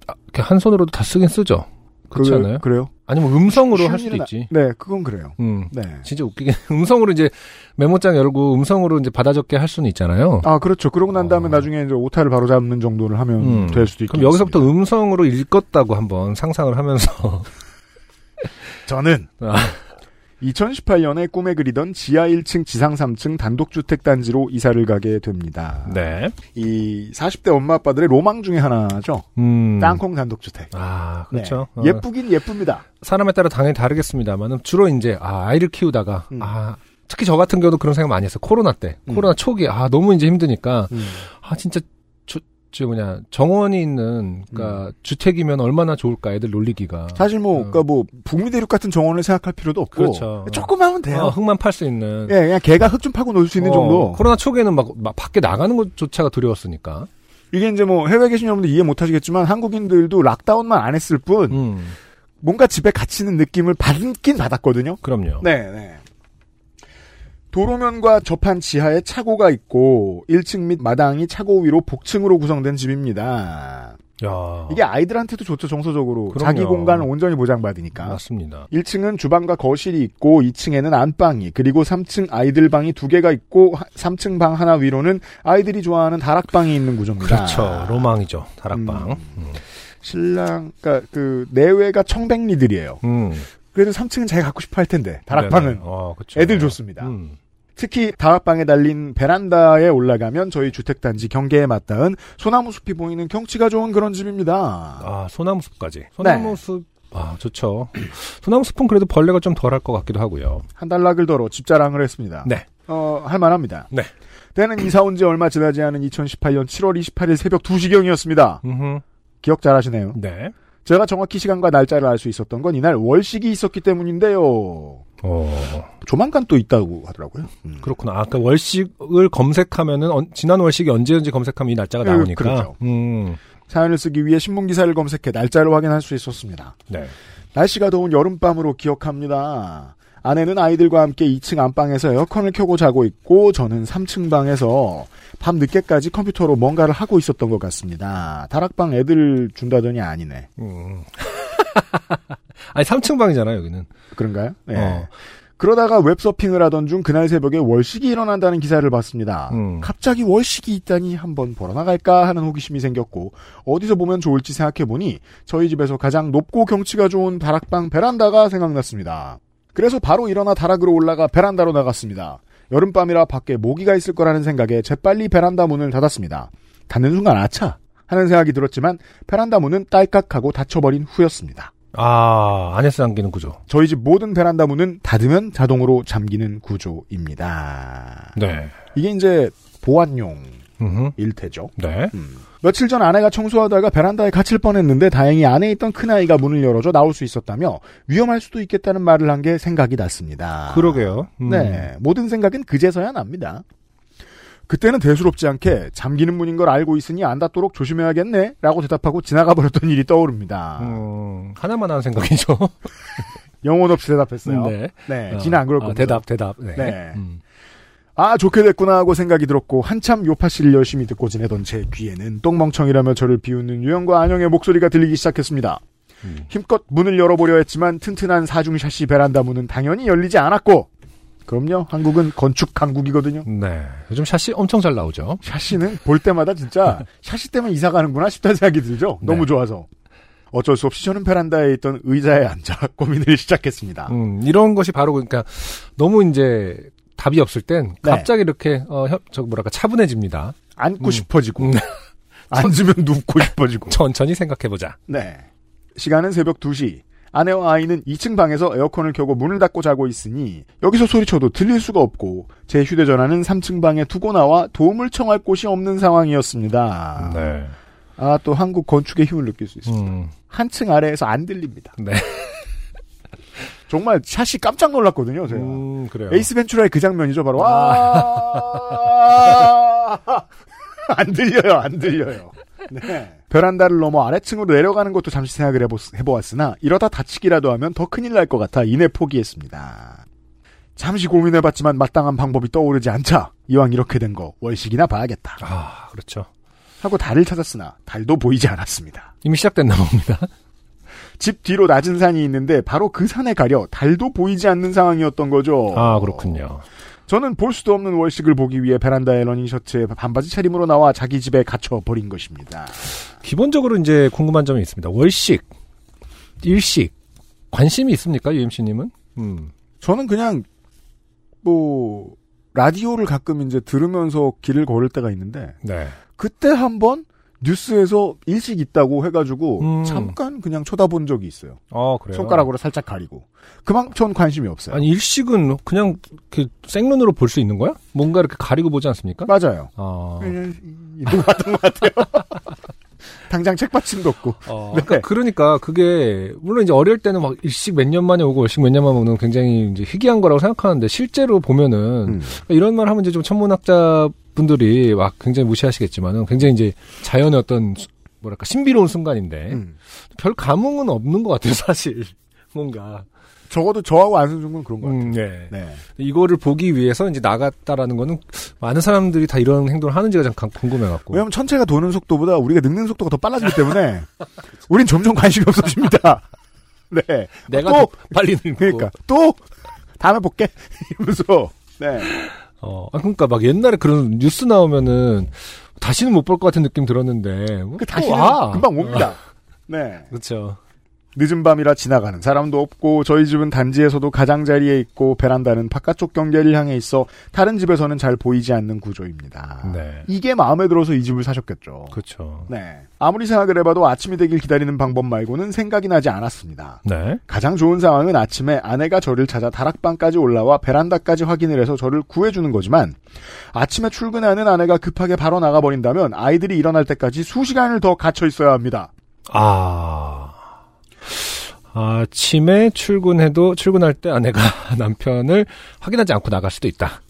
아, 이렇게 한 손으로도 다 쓰긴 쓰죠. 그렇지 않아요? 그래요? 아니면 음성으로 할 수도 있지. 네, 그건 그래요. 음. 네. 진짜 웃기게 [laughs] 음성으로 이제 메모장 열고 음성으로 이제 받아 적게 할 수는 있잖아요. 아 그렇죠. 그러고 난 다음에 어. 나중에 이제 오타를 바로 잡는 정도를 하면 음. 될 수도 있겠습니다. 그럼 여기서부터 음성으로 읽었다고 한번 상상을 하면서 저는 [laughs] 아. 2018년에 꿈에 그리던 지하 1층, 지상 3층 단독주택 단지로 이사를 가게 됩니다. 네. 이 40대 엄마 아빠들의 로망 중에 하나죠. 음. 땅콩 단독주택. 아, 그렇죠. 네. 어, 예쁘긴 예쁩니다. 사람에 따라 당연히 다르겠습니다만은 주로 이제 아, 아이를 키우다가 음. 아, 특히 저 같은 경우도 그런 생각 많이 했어요. 코로나 때. 음. 코로나 초기 아, 너무 이제 힘드니까 음. 아, 진짜 저, 저 뭐냐 정원이 있는 그러니까 주택이면 얼마나 좋을까 애들 놀리기가. 사실 뭐, 어. 그니까 뭐, 북미 대륙 같은 정원을 생각할 필요도 없고. 그렇죠. 조금 하면 돼요. 어, 흙만 팔 수 있는. 예, 그냥 개가 흙 좀 파고 놀 수 있는 어, 정도. 코로나 초기에는 막, 막 밖에 나가는 것조차가 두려웠으니까. 이게 이제 뭐, 해외 계신 여러분들 이해 못 하시겠지만, 한국인들도 락다운만 안 했을 뿐, 음, 뭔가 집에 갇히는 느낌을 받긴 받았거든요. 그럼요. 네, 네. 도로면과 접한 지하에 차고가 있고 1층 및 마당이 차고 위로 복층으로 구성된 집입니다. 야, 이게 아이들한테도 좋죠 정서적으로 그럼요. 자기 공간을 온전히 보장받으니까. 맞습니다. 1층은 주방과 거실이 있고 2층에는 안방이 그리고 3층 아이들 방이 두 개가 있고 3층 방 하나 위로는 아이들이 좋아하는 다락방이 있는 구조입니다. 그렇죠. 로망이죠. 다락방. 음. 신랑 그러니까 그 내외가 청백리들이에요. 음. 그래도 3층은 자기가 갖고 싶어 할 텐데 다락방은. 어. 애들 좋습니다. 음. 특히 다락방에 달린 베란다에 올라가면 저희 주택단지 경계에 맞닿은 소나무 숲이 보이는 경치가 좋은 그런 집입니다. 아, 소나무 숲까지. 네. 소나무 숲. 아, 좋죠. 소나무 숲은 그래도 벌레가 좀 덜할 것 같기도 하고요. 한 달락을 덜어 집자랑을 했습니다. 네. 어, 할만합니다. 네. 때는 이사 온 지 얼마 지나지 않은 2018년 7월 28일 새벽 2시경이었습니다. 음. 기억 잘 하시네요. 네. 제가 정확히 시간과 날짜를 알 수 있었던 건 이날 월식이 있었기 때문인데요. 어, 조만간 또 있다고 하더라고요. 음. 그렇구나. 아까 월식을 검색하면은 언- 지난 월식이 언제인지 검색하면 이 날짜가 그, 나오니까. 그렇죠. 음. 사연을 쓰기 위해 신문 기사를 검색해 날짜를 확인할 수 있었습니다. 네. 날씨가 더운 여름밤으로 기억합니다. 아내는 아이들과 함께 2층 안방에서 에어컨을 켜고 자고 있고 저는 3층 방에서 밤 늦게까지 컴퓨터로 뭔가를 하고 있었던 것 같습니다. 다락방 애들 준다더니 아니네. 음. [laughs] 아니 3층 방이잖아요 여기는. 그런가요? 네. 어. 그러다가 웹서핑을 하던 중 그날 새벽에 월식이 일어난다는 기사를 봤습니다. 음. 갑자기 월식이 있다니 한번 보러 나갈까 하는 호기심이 생겼고 어디서 보면 좋을지 생각해보니 저희 집에서 가장 높고 경치가 좋은 다락방 베란다가 생각났습니다. 그래서 바로 일어나 다락으로 올라가 베란다로 나갔습니다. 여름밤이라 밖에 모기가 있을 거라는 생각에 재빨리 베란다 문을 닫았습니다. 닫는 순간 아차 하는 생각이 들었지만 베란다 문은 딸깍하고 닫혀버린 후였습니다. 아 안에서 잠기는 구조. 저희 집 모든 베란다 문은 닫으면 자동으로 잠기는 구조입니다. 네. 이게 이제 보안용일 음. 테죠. 네. 음. 며칠 전 아내가 청소하다가 베란다에 갇힐 뻔했는데 다행히 안에 있던 큰아이가 문을 열어줘 나올 수 있었다며 위험할 수도 있겠다는 말을 한 게 생각이 났습니다. 그러게요. 음. 네. 모든 생각은 그제서야 납니다. 그때는 대수롭지 않게 잠기는 문인 걸 알고 있으니 안 닫도록 조심해야겠네 라고 대답하고 지나가 버렸던 일이 떠오릅니다. 음, 하나만 하는 생각이죠. [laughs] 영혼 없이 대답했어요. 네. 네. 어, 지는 안 그럴 아, 겁니다. 대답, 대답. 네. 네. 음. 아 좋게 됐구나 하고 생각이 들었고 한참 요파 씨를 열심히 듣고 지내던 제 귀에는 똥멍청이라며 저를 비웃는 유영과 안영의 목소리가 들리기 시작했습니다. 음. 힘껏 문을 열어보려 했지만 튼튼한 사중 샤시 베란다 문은 당연히 열리지 않았고 그럼요 한국은 건축 강국이거든요. 네. 요즘 샷시 엄청 잘 나오죠. 샤시는 볼 때마다 진짜 [laughs] 샤시 때문에 이사 가는구나 싶다는 생각이 들죠. 너무 네. 좋아서. 어쩔 수 없이 저는 베란다에 있던 의자에 앉아 [laughs] 고민을 시작했습니다. 음, 이런 것이 바로 그러니까 너무 이제 답이 없을 땐 네. 갑자기 이렇게 어, 혀- 저 뭐랄까 차분해집니다. 앉고 음. 싶어지고 음. [laughs] 앉으면 눕고 싶어지고. 천천히 생각해보자. 네. 시간은 새벽 2시. 아내와 아이는 2층 방에서 에어컨을 켜고 문을 닫고 자고 있으니 여기서 소리쳐도 들릴 수가 없고 제 휴대전화는 3층 방에 두고 나와 도움을 청할 곳이 없는 상황이었습니다. 네. 아, 또 한국 건축의 힘을 느낄 수 있습니다. 음, 한층 아래에서 안 들립니다. 네. [laughs] 정말 샷이 깜짝 놀랐거든요, 제가. 음, 그래요. 에이스 벤츄라의 그 장면이죠, 바로. 아. 와! [laughs] 안 들려요, 안 들려요. 네. 베란다를 넘어 아래층으로 내려가는 것도 잠시 생각을 해보, 해보았으나 이러다 다치기라도 하면 더 큰일 날 것 같아 이내 포기했습니다. 잠시 고민해봤지만 마땅한 방법이 떠오르지 않자 이왕 이렇게 된 거 월식이나 봐야겠다 아, 그렇죠. 하고 달을 찾았으나 달도 보이지 않았습니다. 이미 시작됐나 봅니다. 집 뒤로 낮은 산이 있는데 바로 그 산에 가려 달도 보이지 않는 상황이었던 거죠. 아, 그렇군요. 저는 볼 수도 없는 월식을 보기 위해 베란다에 러닝 셔츠에 반바지 차림으로 나와 자기 집에 갇혀 버린 것입니다. 기본적으로 이제 궁금한 점이 있습니다. 월식, 일식, 관심이 있습니까, UMC님은? 음, 저는 그냥 뭐 라디오를 가끔 이제 들으면서 길을 걸을 때가 있는데 네. 그때 한번 뉴스에서 일식 있다고 해가지고 음. 잠깐 그냥 쳐다본 적이 있어요. 어, 그래요. 손가락으로 살짝 가리고 그만 전 관심이 없어요. 아니, 일식은 그냥 그 생눈으로 볼 수 있는 거야? 뭔가 이렇게 가리고 보지 않습니까? 맞아요. 아. 이런 거 같은 것 같아요. [laughs] 당장 책받침도 없고. 어, 네. 그러니까, 그러니까 그게 물론 이제 어릴 때는 막 일식 몇 년 만에 오고 월식 몇 년 만에 오는 굉장히 이제 희귀한 거라고 생각하는데 실제로 보면은 음. 이런 말 하면 이제 좀 천문학자 분들이 막 굉장히 무시하시겠지만은 굉장히 이제 자연의 어떤 수- 뭐랄까 신비로운 순간인데 음. 별 감흥은 없는 것 같아요 [laughs] 사실 뭔가 적어도 저하고 안승준 군 그런 것 같아요. 음, 네. 네. 이거를 보기 위해서 이제 나갔다라는 거는 많은 사람들이 다 이런 행동을 하는지가 잠깐 궁금해갖고 왜냐면 천체가 도는 속도보다 우리가 늙는 속도가 더 빨라지기 때문에 [laughs] 우린 점점 관심이 없어집니다. [laughs] 네. 내가 또더 빨리 늙고 그러니까 또 다음에 볼게 이러면서 네. 어, 아, 그러니까 막 옛날에 그런 뉴스 나오면은 다시는 못 볼 것 같은 느낌 들었는데 뭐 그 다시는 와. 금방 옵니다. 네. 그렇죠. 늦은 밤이라 지나가는 사람도 없고 저희 집은 단지에서도 가장자리에 있고 베란다는 바깥쪽 경계를 향해 있어 다른 집에서는 잘 보이지 않는 구조입니다. 네. 이게 마음에 들어서 이 집을 사셨겠죠. 그렇죠. 네. 아무리 생각을 해봐도 아침이 되길 기다리는 방법 말고는 생각이 나지 않았습니다. 네. 가장 좋은 상황은 아침에 아내가 저를 찾아 다락방까지 올라와 베란다까지 확인을 해서 저를 구해주는 거지만 아침에 출근하는 아내가 급하게 바로 나가버린다면 아이들이 일어날 때까지 수시간을 더 갇혀 있어야 합니다. 아. 아침에 출근해도 출근할 때 아내가 [laughs] 남편을 확인하지 않고 나갈 수도 있다.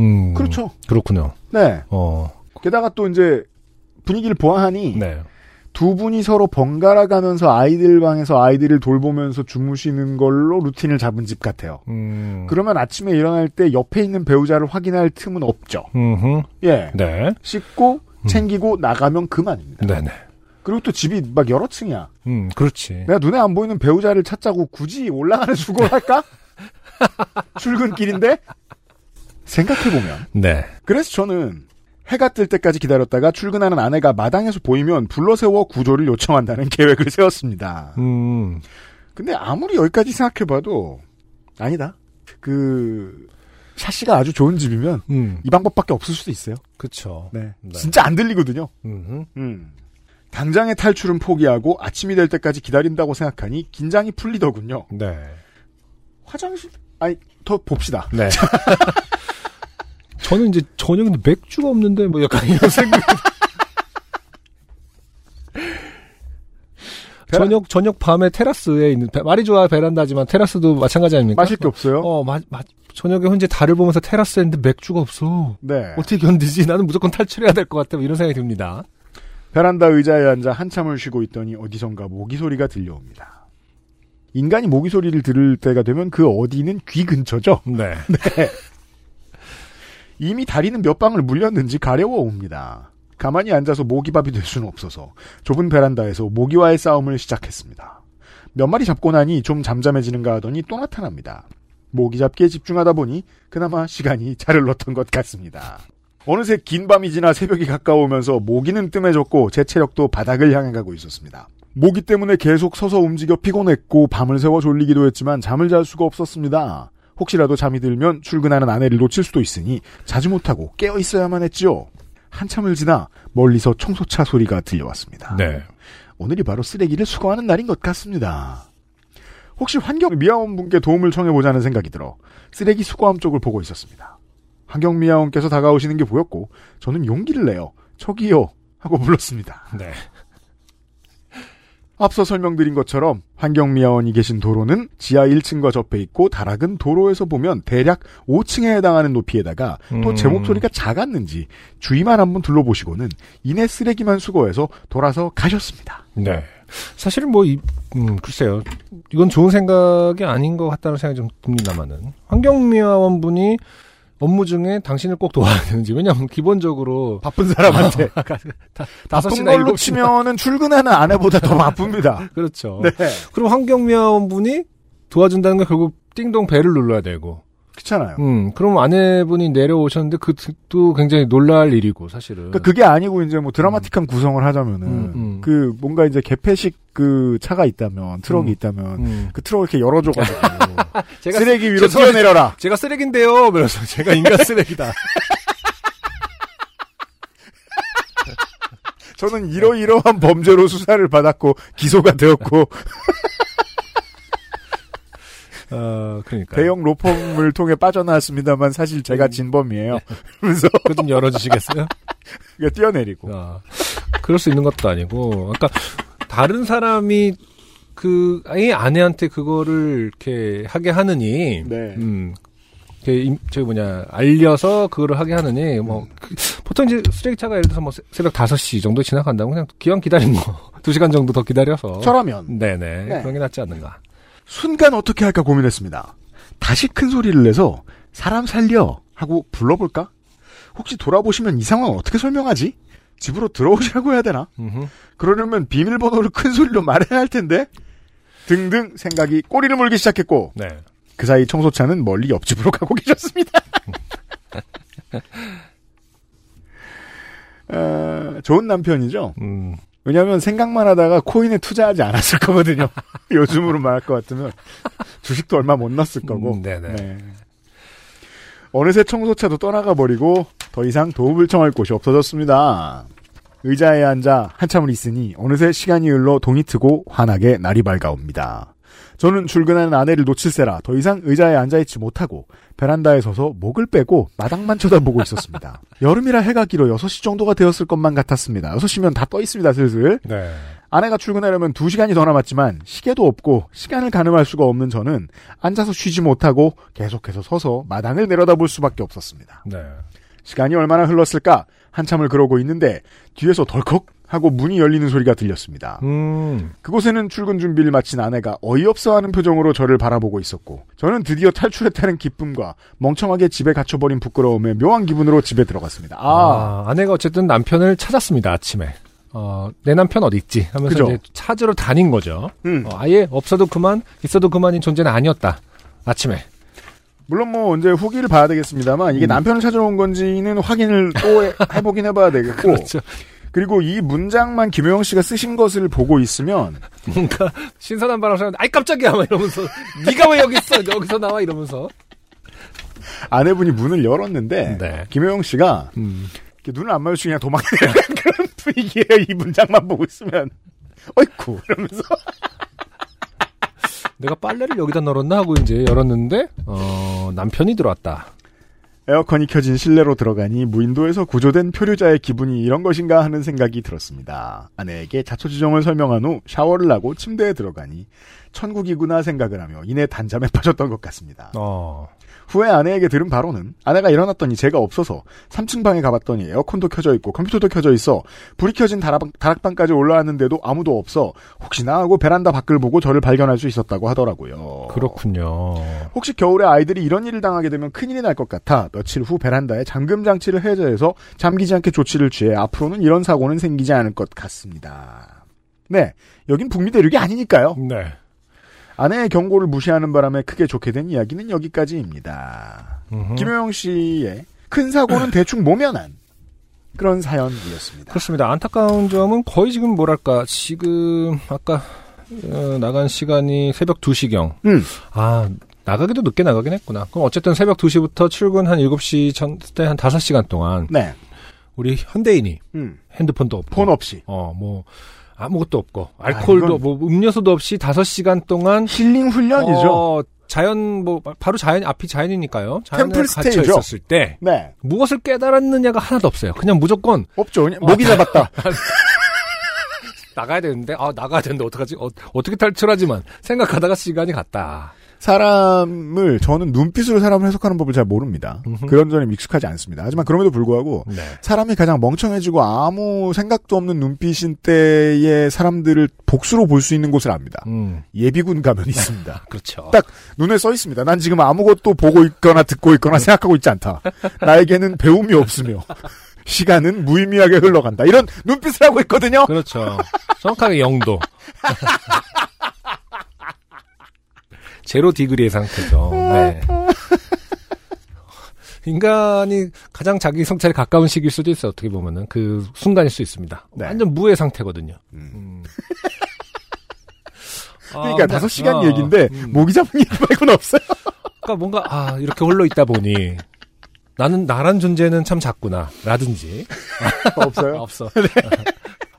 음. 그렇죠. 그렇군요. 네. 어. 게다가 또 이제 분위기를 보아하니 네. 두 분이 서로 번갈아 가면서 아이들 방에서 아이들을 돌보면서 주무시는 걸로 루틴을 잡은 집 같아요. 음. 그러면 아침에 일어날 때 옆에 있는 배우자를 확인할 틈은 없죠. 음흠. 예. 네. 씻고 챙기고 나가면 그만입니다. 네네. 그리고 또 집이 막 여러 층이야. 음, 그렇지. 내가 눈에 안 보이는 배우자를 찾자고 굳이 올라가는 수고를 할까? [laughs] 출근길인데? 생각해보면. 네. 그래서 저는 해가 뜰 때까지 기다렸다가 출근하는 아내가 마당에서 보이면 불러세워 구조를 요청한다는 계획을 세웠습니다. 음. 근데 아무리 여기까지 생각해봐도 아니다. 그 샤시가 아주 좋은 집이면 음. 이 방법밖에 없을 수도 있어요. 그쵸. 네. 네. 진짜 안 들리거든요. 음. 당장의 탈출은 포기하고 아침이 될 때까지 기다린다고 생각하니 긴장이 풀리더군요. 네. 화장실 아니 더 봅시다. 네. 저는 이제 저녁에 맥주가 없는데 뭐 약간 이런 생각. [laughs] 저녁 저녁 밤에 테라스에 있는 베- 말이 좋아 베란다지만 테라스도 마찬가지 아닙니까? 마실 게 없어요. 어, 마, 마, 저녁에 혼자 달을 보면서 테라스에 있는데 맥주가 없어. 네. 어떻게 견디지? 나는 무조건 탈출해야 될 것 같아. 뭐 이런 생각이 듭니다. 베란다 의자에 앉아 한참을 쉬고 있더니 어디선가 모기 소리가 들려옵니다. 인간이 모기 소리를 들을 때가 되면 그 어디는 귀 근처죠. [laughs] 네. 이미 다리는 몇 방을 물렸는지 가려워 옵니다. 가만히 앉아서 모기밥이 될 수는 없어서 좁은 베란다에서 모기와의 싸움을 시작했습니다. 몇 마리 잡고 나니 좀 잠잠해지는가 하더니 또 나타납니다. 모기 잡기에 집중하다 보니 그나마 시간이 [laughs] 잘 흘렀던 것 같습니다. 어느새 긴 밤이 지나 새벽이 가까우면서 모기는 뜸해졌고 제 체력도 바닥을 향해 가고 있었습니다. 모기 때문에 계속 서서 움직여 피곤했고 밤을 새워 졸리기도 했지만 잠을 잘 수가 없었습니다. 혹시라도 잠이 들면 출근하는 아내를 놓칠 수도 있으니 자지 못하고 깨어 있어야만 했지요. 한참을 지나 멀리서 청소차 소리가 들려왔습니다. 네. 오늘이 바로 쓰레기를 수거하는 날인 것 같습니다. 혹시 환경 미화원분께 도움을 청해보자는 생각이 들어 쓰레기 수거함 쪽을 보고 있었습니다. 환경미화원께서 다가오시는 게 보였고 저는 용기를 내어 저기요 하고 불렀습니다. 네. [laughs] 앞서 설명드린 것처럼 환경미화원이 계신 도로는 지하 1층과 접해 있고 다락은 도로에서 보면 대략 5층에 해당하는 높이에다가 또제 음. 목소리가 작았는지 주위만 한번 둘러보시고는 이내 쓰레기만 수거해서 돌아서 가셨습니다. 네. 사실은 뭐, 이, 음, 글쎄요. 이건 좋은 생각이 아닌 것 같다는 생각이 좀 듭니다만은. 환경미화원 분이 업무 중에 당신을 꼭 도와야 되는지. 왜냐하면 기본적으로 바쁜 사람한테 [laughs] 다, 다섯 시나 걸로 치면은 출근하는 아내보다 더 바쁩니다. [laughs] 그렇죠. 네. 그럼 환경미화원 분이 도와준다는 건 결국 띵동 벨을 눌러야 되고. 그렇잖아요. 음, 그럼 아내분이 내려오셨는데 그도 굉장히 놀랄 일이고 사실은. 그러니까 그게 아니고 이제 뭐 드라마틱한 구성을 하자면은 음, 음. 그 뭔가 이제 개폐식 그 차가 있다면 트럭이 음. 있다면 음. 그 트럭을 이렇게 열어줘가지고 [laughs] 제가 쓰레기 위로. 뛰어내려라. 제가 쓰레기인데요. 그래서 제가 인간 쓰레기다. [laughs] 저는 이러이러한 범죄로 수사를 받았고 기소가 되었고 [laughs] 어, 그러니까. 대형 로펌을 통해 빠져나왔습니다만 사실 제가 진범이에요. [laughs] 그러면서 그좀 열어주시겠어요? [laughs] 그게 뛰어내리고 아, 그럴 수 있는 것도 아니고, 그러니까 다른 사람이 그 아이 아내한테 그거를 이렇게 하게 하느니, 네. 음, 저기 뭐냐 알려서 그거를 하게 하느니 뭐 그- 보통 이제 쓰레기차가 예를 들어서 뭐 새- 새벽 5시 정도 지나간다면 그냥 기왕 기다린 거 [laughs] 2시간 정도 더 기다려서 저라면 네네 네. 그런 게 낫지 않는가 순간 어떻게 할까 고민했습니다. 다시 큰 소리를 내서 사람 살려 하고 불러볼까? 혹시 돌아보시면 이 상황 어떻게 설명하지? 집으로 들어오시라고 해야 되나? 그러려면 비밀번호를 큰 소리로 말해야 할 텐데 등등 생각이 꼬리를 물기 시작했고 네 그 사이 청소차는 멀리 옆집으로 [laughs] 가고 계셨습니다. 어, [laughs] 좋은 남편이죠. 음, 왜냐하면 생각만 하다가 코인에 투자하지 않았을 거거든요. [laughs] 요즘으로 말할 것 같으면 주식도 얼마 못 났을 거고. 음, 네네. 네. 어느새 청소차도 떠나가 버리고 더 이상 도움을 청할 곳이 없어졌습니다. 의자에 앉아 한참을 있으니 어느새 시간이 흘러 동이 트고 환하게 날이 밝아옵니다. 저는 출근하는 아내를 놓칠세라 더 이상 의자에 앉아있지 못하고 베란다에 서서 목을 빼고 마당만 쳐다보고 있었습니다. [laughs] 여름이라 해가 길어 6시 정도가 되었을 것만 같았습니다. 6시면 다 떠 있습니다, 슬슬. 네 아내가 출근하려면 2시간이 더 남았지만 시계도 없고 시간을 가늠할 수가 없는 저는 앉아서 쉬지 못하고 계속해서 서서 마당을 내려다볼 수밖에 없었습니다. 네. 시간이 얼마나 흘렀을까 한참을 그러고 있는데 뒤에서 덜컥 하고 문이 열리는 소리가 들렸습니다. 음, 그곳에는 출근 준비를 마친 아내가 어이없어하는 표정으로 저를 바라보고 있었고 저는 드디어 탈출했다는 기쁨과 멍청하게 집에 갇혀버린 부끄러움에 묘한 기분으로 집에 들어갔습니다. 아, 아, 아내가 어쨌든 남편을 찾았습니다, 아침에. 어, 내 남편 어디 있지? 하면서 그죠. 이제 찾으러 다닌 거죠. 음. 어, 아예 없어도 그만, 있어도 그만인 존재는 아니었다. 아침에. 물론 뭐 언제 후기를 봐야 되겠습니다만 이게 음. 남편을 찾으러 온 건지는 확인을 또 해- 해보긴 해봐야 되겠고 [laughs] 그렇죠. 그리고 이 문장만 김효영 씨가 쓰신 것을 보고 있으면 뭔가 신선한 바람을 쐬는데 아이 깜짝이야 막 이러면서. 네가 왜 여기 있어? 여기서 나와? 이러면서. 아내분이 문을 열었는데 네. 김효영 씨가 음. 이렇게 눈을 안 마주치고 그냥 도망가는 [laughs] 그런 분위기예요. 이 문장만 보고 있으면. 어이쿠 이러면서. 내가 빨래를 여기다 널었나? 하고 이제 열었는데 어 남편이 들어왔다 에어컨이 켜진 실내로 들어가니 무인도에서 구조된 표류자의 기분이 이런 것인가 하는 생각이 들었습니다. 아내에게 자초지종을 설명한 후 샤워를 하고 침대에 들어가니 천국이구나 생각을 하며 이내 단잠에 [laughs] 빠졌던 것 같습니다. 어 후에 아내에게 들은 바로는 아내가 일어났더니 제가 없어서 3층 방에 가봤더니 에어컨도 켜져 있고 컴퓨터도 켜져 있어 불이 켜진 다락방, 다락방까지 올라왔는데도 아무도 없어 혹시나 하고 베란다 밖을 보고 저를 발견할 수 있었다고 하더라고요. 그렇군요 혹시 겨울에 아이들이 이런 일을 당하게 되면 큰일이 날 것 같아 며칠 후 베란다에 잠금 장치를 해제해서 잠기지 않게 조치를 취해 앞으로는 이런 사고는 생기지 않을 것 같습니다. 네, 여긴 북미 대륙이 아니니까요. 네 아내의 경고를 무시하는 바람에 크게 좋게 된 이야기는 여기까지입니다. 김효영 씨의 큰 사고는 대충 모면한 그런 사연이었습니다. 그렇습니다. 안타까운 점은 거의 지금 뭐랄까 지금 아까 어, 나간 시간이 새벽 2시경. 음, 아 나가기도 늦게 나가긴 했구나. 그럼 어쨌든 새벽 2시부터 출근 한 7시 전 때 한 5시간 동안 네, 우리 현대인이 음, 핸드폰도 없고 폰 없이. 어, 뭐, 아무것도 없고, 알코올도, 이건- 뭐, 음료수도 없이 다섯 시간 동안, 힐링 훈련이죠. 어, 자연, 뭐, 바로 자연, 앞이 자연이니까요. 템플 스테이죠. 있었을 때, 네, 무엇을 깨달았느냐가 하나도 없어요. 그냥 무조건 없죠. 그냥 목이 잡았다. [laughs] 나가야 되는데, 아, 나가야 되는데, 어떡하지? 어, 어떻게 탈출하지만, 생각하다가 시간이 갔다. 사람을 저는 눈빛으로 사람을 해석하는 법을 잘 모릅니다. 음흠. 그런 점에 익숙하지 않습니다. 하지만 그럼에도 불구하고 네. 사람이 가장 멍청해지고 아무 생각도 없는 눈빛인 때의 사람들을 복수로 볼 수 있는 곳을 압니다. 음, 예비군 가면 있습니다. [laughs] 그렇죠. 딱 눈에 써 있습니다. 난 지금 아무것도 보고 있거나 듣고 있거나 생각하고 있지 않다. 나에게는 배움이 없으며 [laughs] 시간은 무의미하게 흘러간다. 이런 눈빛을 하고 있거든요. 그렇죠. 정확하게 영도. [laughs] 제로 디그리의 상태죠. 네. [laughs] 인간이 가장 자기 성찰에 가까운 시기일 수도 있어요. 어떻게 보면은 그 순간일 수 있습니다. 네. 완전 무의 상태거든요. 음. 음. [laughs] 그러니까 아, 다섯 시간 어, 얘기인데 음. 모기 잡은 얘기 말고는 없어요. 그러니까 뭔가 아 이렇게 홀로 있다 보니 나는 나란 존재는 참 작구나 라든지 [laughs] 없어요. 없어.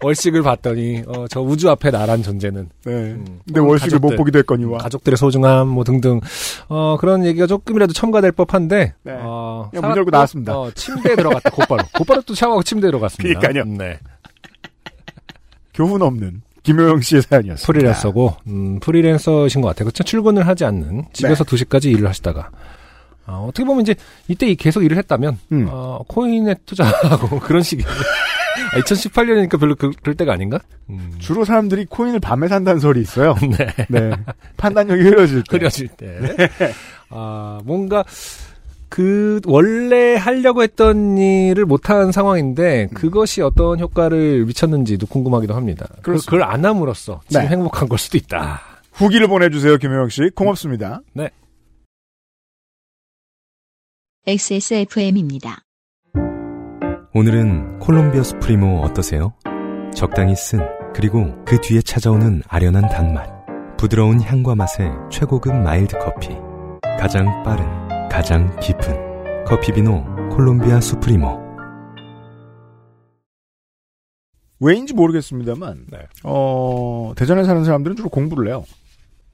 월식을 봤더니 어, 저 우주 앞에 나란 존재는 네. 음. 근데 어, 월식을 못 가족들. 보기도 했거니와. 가족들의 소중함 뭐 등등 어 그런 얘기가 조금이라도 첨가될 법한데 네. 어, 문 열고 나왔습니다. 어, 침대에 들어갔다 곧바로 [laughs] 곧바로 또 샤워하고 침대에 들어갔습니다. 그러니까요. 네. 교훈 없는 김효영 씨의 사연이었습니다. 프리랜서고 음, 프리랜서신 것 같아요. 그렇죠. 출근을 하지 않는 집에서 네. 2시까지 일을 하시다가 어, 어떻게 보면 이제 이때 이- 계속 일을 했다면 음. 어, 코인에 투자하고 [laughs] 그런 식이 2018년이니까 별로 그, 럴 때가 아닌가? 음. 주로 사람들이 코인을 밤에 산다는 설이 있어요. 네. 네. 판단력이 흐려질 때. 흐려질 때. 아, 뭔가, 그, 원래 하려고 했던 일을 못한 상황인데, 그것이 어떤 효과를 미쳤는지도 궁금하기도 합니다. 그- 그렇습니다. 그걸 안 함으로써 지금 네. 행복한 걸 수도 있다. 후기를 보내주세요, 김효영 씨. 고맙습니다. XSFM입니다. 오늘은 콜롬비아 수프리모 어떠세요? 적당히 쓴 그리고 그 뒤에 찾아오는 아련한 단맛 부드러운 향과 맛의 최고급 마일드 커피 가장 빠른 가장 깊은 커피 비노 콜롬비아 수프리모 왜인지 모르겠습니다만, 네. 어, 대전에 사는 사람들은 주로 공부를 해요.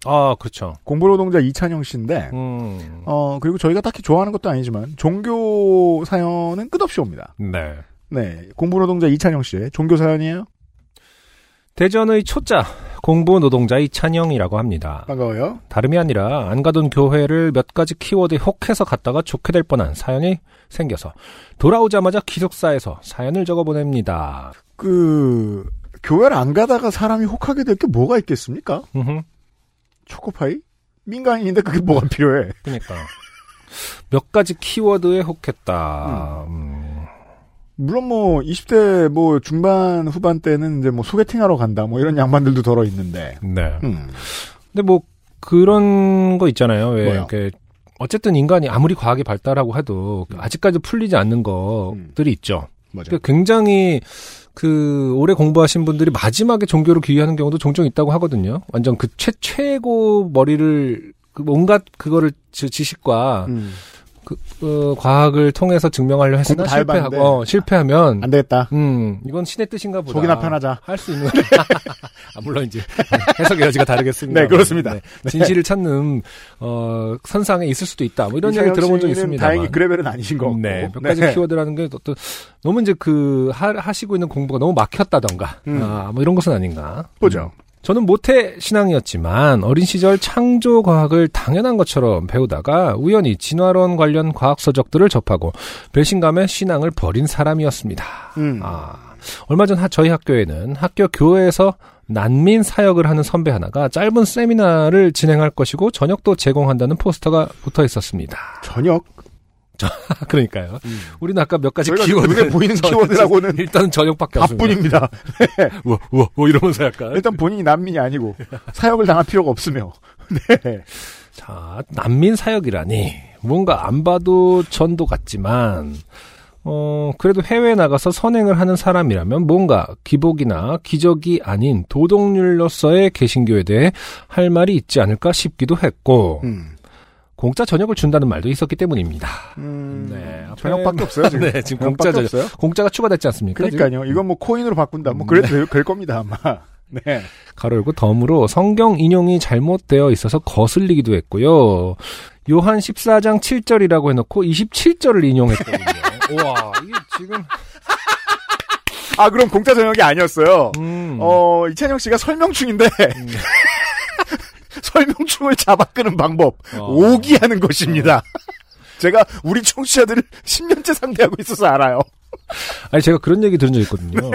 아, 그렇죠. 공부노동자 이찬영 씨인데, 음, 어, 그리고 저희가 딱히 좋아하는 것도 아니지만, 종교 사연은 끝없이 옵니다. 네. 네. 공부노동자 이찬영 씨의 종교 사연이에요? 대전의 초짜, 공부 노동자 이찬영이라고 합니다. 반가워요. 다름이 아니라 안 가던 교회를 몇 가지 키워드에 혹해서 갔다가 좋게 될 뻔한 사연이 생겨서 돌아오자마자 기숙사에서 사연을 적어 보냅니다. 그 교회를 안 가다가 사람이 혹하게 될 게 뭐가 있겠습니까? 초코파이? 민간인인데 그게 뭐가 필요해? 그러니까 몇 가지 키워드에 혹했다. 음. 물론 뭐 20대 뭐 중반 후반 때는 이제 뭐 소개팅하러 간다 뭐 이런 양반들도 덜어 있는데. 네. 음. 근데 뭐 그런 거 있잖아요. 왜 뭐요? 이렇게 어쨌든 인간이 아무리 과학이 발달하고 해도 아직까지 풀리지 않는 것들이 있죠. 맞아. 그러니까 굉장히 그 오래 공부하신 분들이 마지막에 종교를 귀의하는 경우도 종종 있다고 하거든요. 완전 그 최, 최고 머리를 그 온갖 그거를 지- 지식과 음. 그 어, 과학을 통해서 증명하려 했으나. 실패하고 어, 실패하면 안 되겠다. 음 이건 신의 뜻인가 보다. 속이나 편하자. 할 수 있는 [laughs] 아, 물론 이제 해석의 여지가 다르겠습니다. 네, 그렇습니다. 진실을 찾는 어 선상에 있을 수도 있다. 뭐 이런 얘기 들어본 적 있습니다. 다행히 그레벨은 아니신 거고. 네, 몇 가지 키워드라는 게또 너무 이제 그 하, 하시고 있는 공부가 너무 막혔다던가, 음. 아, 뭐 이런 것은 아닌가. 보죠. 저는 모태 신앙이었지만 어린 시절 창조 과학을 당연한 것처럼 배우다가 우연히 진화론 관련 과학 서적들을 접하고 배신감에 신앙을 버린 사람이었습니다. 음. 아, 얼마 전 하- 저희 학교에는 학교 교회에서 난민 사역을 하는 선배 하나가 짧은 세미나를 진행할 것이고 저녁도 제공한다는 포스터가 붙어 있었습니다. 저녁. [laughs] 그러니까요. 우리는 아까 몇 가지 키워드 눈에 보이는 키워드라고는 [laughs] 일단은 저녁밖에 없습니다. 밥뿐입니다. [laughs] 우와, 우와, 우와 이러면서 약간 일단 본인이 난민이 아니고 사역을 당할 필요가 없으며. 네. 자, 난민 사역이라니 뭔가 안 봐도 전도 같지만 어, 그래도 해외에 나가서 선행을 하는 사람이라면 뭔가 기복이나 기적이 아닌 도덕률로서의 개신교에 대해 할 말이 있지 않을까 싶기도 했고 음. 공짜 저녁을 준다는 말도 있었기 때문입니다. 음. 네, 저녁밖에 없어요 지금. 네, 지금 공짜 저녁. 없어요. 공짜가 추가됐지 않습니까? 지금? 그러니까요. 이건 뭐 코인으로 바꾼다. 뭐 그래도 될, 될 겁니다 아마. [laughs] 네. 가로 열고 덤으로 성경 인용이 잘못되어 있어서 거슬리기도 했고요. 요한 14장 7절이라고 해놓고 27절을 인용했거든요. [laughs] 와, 이게 지금, [laughs] 아 그럼 공짜 저녁이 아니었어요. 음, 어 이찬영 씨가 설명충인데 설명충을 잡아끄는 방법 어. 오기하는 것입니다. [laughs] 제가 우리 청취자들을 10년째 상대하고 있어서 알아요. [laughs] 아니, 제가 그런 얘기 들은 적 있거든요.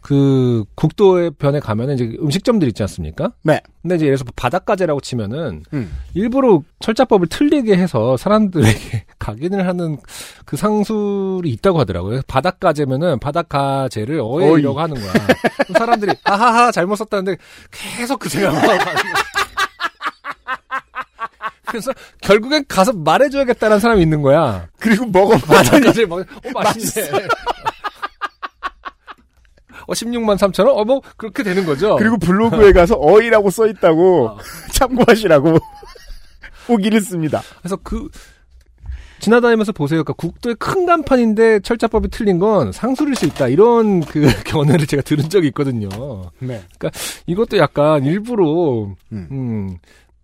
그, 국도의 변에 가면은 이제 음식점들 있지 않습니까? 네. 근데 이제 예를 들어서 바닷가재라고 치면은 음. 일부러 철자법을 틀리게 해서 사람들에게 [laughs] 각인을 하는 그 상술이 있다고 하더라고요. 바닷가재면은 바닷가재를 어해이라고 어이. 하는 거야. 사람들이 하하하 잘못 썼다는데 계속 그 생각만 하고. 그래서 결국엔 가서 말해줘야겠다는 사람이 있는 거야. 그리고 먹어봤더니 바닷가재 막, 어, 맛있네. 어, 16만 3천 원? 어, 뭐, 그렇게 되는 거죠. 그리고 블로그에 가서 어이라고 써 있다고 어. 참고하시라고 [laughs] 후기를 씁니다. 그래서 그 지나다니면서 보세요. 그러니까 국도의 큰 간판인데 철자법이 틀린 건 상술일 수 있다. 이런 그 [laughs] 견해를 제가 들은 적이 있거든요. 네. 이것도 약간 일부러 음. 음.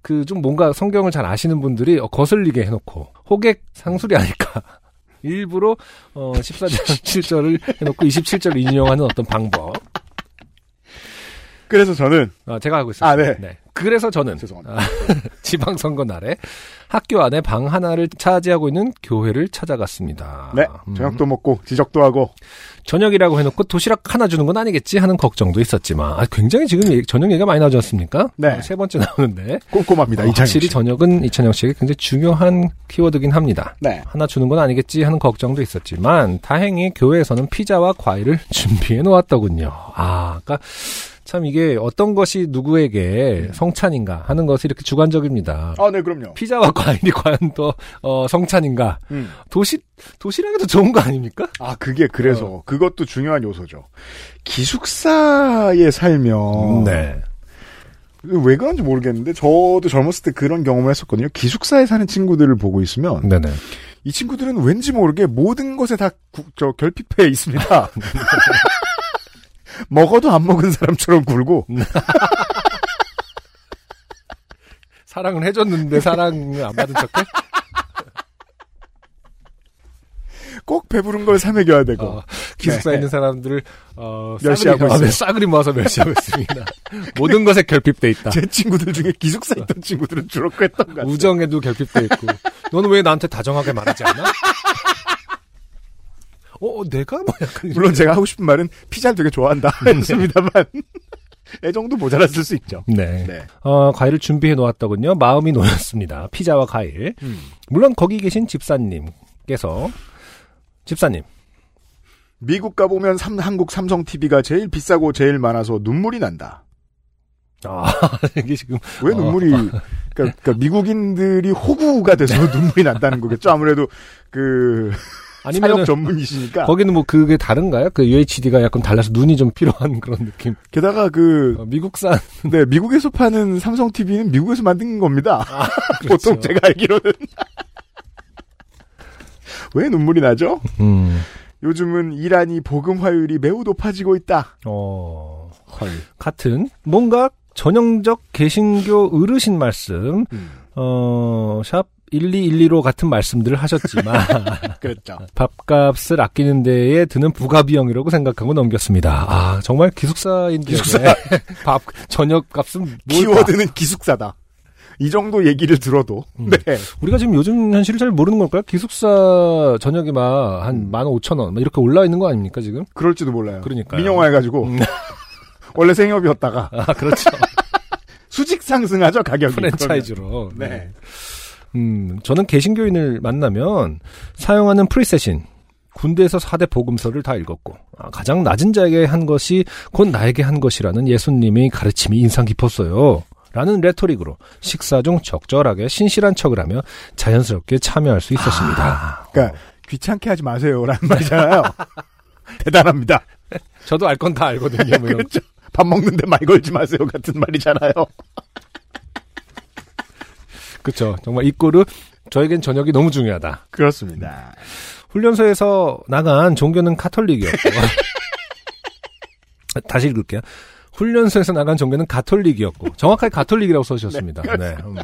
그 좀 뭔가 성경을 잘 아시는 분들이 어, 거슬리게 해놓고 호객 상술이 아닐까. [laughs] 일부러 어 14장 7절을 [laughs] 해놓고 27절을 인용하는 어떤 방법. 그래서 저는 아, 제가 하고 있습니다. 아, 네. 그래서 저는 죄송합니다. 아, [laughs] 지방선거 날에 학교 안에 방 하나를 차지하고 있는 교회를 찾아갔습니다. 네 음, 저녁도 먹고 지적도 하고 저녁이라고 해놓고 도시락 하나 주는 건 아니겠지 하는 걱정도 있었지만 아, 굉장히 지금 얘기- 저녁 얘기가 많이 나오지 않습니까? 네. 어, 세 번째 나오는데 꼼꼼합니다. 어, 이찬영 확실히 씨. 저녁은 이찬영 씨에게 굉장히 중요한 키워드긴 합니다. 네. 하나 주는 건 아니겠지 하는 걱정도 있었지만 다행히 교회에서는 피자와 과일을 [laughs] 준비해 놓았더군요. 아, 그러니까 참 이게 어떤 것이 누구에게 성찬인가 하는 것이 이렇게 주관적입니다. 아, 네, 그럼요. 피자와 과일이 과연 더 어, 성찬인가? 음. 도시 도시락에도 좋은 거 아닙니까? 아, 그게 그래서 어. 그것도 중요한 요소죠. 기숙사에 살면 네. 왜 그런지 모르겠는데 저도 젊었을 때 그런 경험을 했었거든요. 기숙사에 사는 친구들을 보고 있으면 네네. 이 친구들은 왠지 모르게 모든 것에 다저 결핍해 있습니다. [laughs] 먹어도 안 먹은 사람처럼 굴고 [laughs] 사랑을 해줬는데 사랑을 안 받은 척해? 꼭 배부른 걸 사 먹여야 되고 어, 기숙사에 네. 있는 사람들을 어, 멸시하고 싸그리, 어, 있어요. 네, 싸그리 모아서 멸시하고 있습니다. 모든 것에 결핍돼 있다. 제 친구들 중에 기숙사 있던 친구들은 주로 그랬던 것 같아요. 우정에도 결핍돼 있고. 너는 왜 나한테 다정하게 말하지 않나? 어, 내가 뭐 약간 물론 제가 하고 싶은 말은 피자를 되게 좋아한다 했습니다만 애정도 모자랐을 수 있죠. 네. 네. 어, 과일을 준비해 놓았더군요. 마음이 놓였습니다. 피자와 과일. 음. 물론 거기 계신 집사님께서 집사님. 미국 가보면 삼- 한국 삼성 TV가 제일 비싸고 제일 많아서 눈물이 난다. 아, [laughs] 이게 지금 왜 어. 눈물이 그러니까, 그러니까 미국인들이 호구가 돼서 [laughs] 눈물이 난다는 거겠죠. 아무래도 그 아니면 사역 전문이시니까. 거기는 뭐 그게 다른가요? 그 UHD가 약간 달라서 눈이 좀 필요한 그런 느낌. 게다가 그 어, 미국산 [laughs] 네, 미국에서 파는 삼성 TV는 미국에서 만든 겁니다. [laughs] 그렇죠. 보통 제가 알기로는 [laughs] 왜 눈물이 나죠? 음. 요즘은 이란이 복음 화율이 매우 높아지고 있다. 어, 헐. 같은 뭔가 전형적 개신교 어르신 말씀 음, 어, 샵 1212로 같은 말씀들을 하셨지만 [laughs] 그렇죠. 밥값을 아끼는 데에 드는 부가비용이라고 생각하고 넘겼습니다. 아 정말 기숙사인들에게 기숙사. [laughs] 밥 저녁 값은 뭘까? 키워드는 기숙사다. 이 정도 얘기를 들어도 음. 네. 우리가 지금 요즘 현실을 잘 모르는 걸까요? 기숙사 저녁이 막한 15,000원 막 이렇게 올라 있는 거 아닙니까 지금? 그럴지도 몰라요. 그러니까요. 민영화 해가지고 음. [laughs] 원래 생협이었다가 아 그렇죠. 수직 상승하죠 가격이. 프랜차이즈로. 그러면. 네. 음, 저는 개신교인을 만나면 사용하는 preset인 군대에서 4대 복음서를 다 읽었고 아, 가장 낮은 자에게 한 것이 곧 나에게 한 것이라는 예수님의 가르침이 인상 깊었어요. 라는 레토릭으로 식사 중 적절하게 신실한 척을 하며 자연스럽게 참여할 수 있었습니다. 그러니까 귀찮게 하지 마세요라는 [laughs] 말이잖아요. 대단합니다. 저도 알 건 다 알거든요. 뭐. [laughs] 그렇죠. 밥 먹는데 말 걸지 마세요 같은 말이잖아요. 그렇죠. 정말 이 꼴은 저에겐 저녁이 너무 중요하다. 그렇습니다. 훈련소에서 나간 종교는 카톨릭이었고 [laughs] 다시 읽을게요. 훈련소에서 나간 종교는 가톨릭이었고 정확하게 가톨릭이라고 써주셨습니다. 네. 음.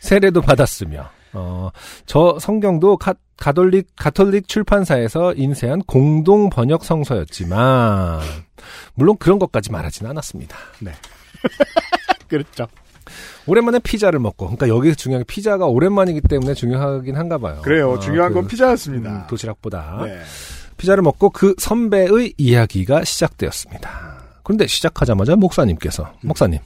세례도 받았으며 어, 저 성경도 가, 가톨릭 가톨릭 출판사에서 인쇄한 공동 번역 성서였지만 물론 그런 것까지 말하진 않았습니다. [laughs] 그렇죠. 오랜만에 피자를 먹고 그러니까 여기서 중요한 게 피자가 오랜만이기 때문에 중요하긴 한가 봐요. 그래요. 어, 중요한 건 그, 피자였습니다. 음, 도시락보다 네. 피자를 먹고 그 선배의 이야기가 시작되었습니다. 그런데 시작하자마자 목사님께서 목사님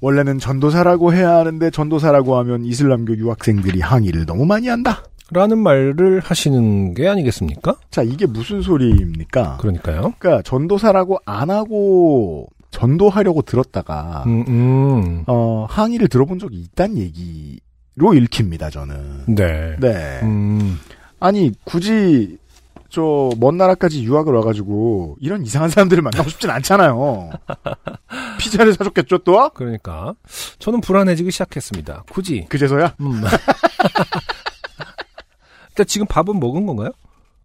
원래는 전도사라고 해야 하는데 전도사라고 하면 이슬람교 유학생들이 항의를 너무 많이 한다. 라는 말을 하시는 게 아니겠습니까? 자, 이게 무슨 소리입니까? 그러니까요. 그러니까 전도사라고 안 하고 전도하려고 들었다가 음, 음. 어, 항의를 들어본 적이 있단 얘기로 읽힙니다, 저는. 네. 네. 음, 아니, 굳이 저 먼 나라까지 유학을 와가지고 이런 이상한 사람들을 만나고 싶진 않잖아요. [laughs] 피자를 사줬겠죠, 또? 그러니까 저는 불안해지기 시작했습니다. 굳이. 그제서야 음. 일단 [laughs] 지금 밥은 먹은 건가요?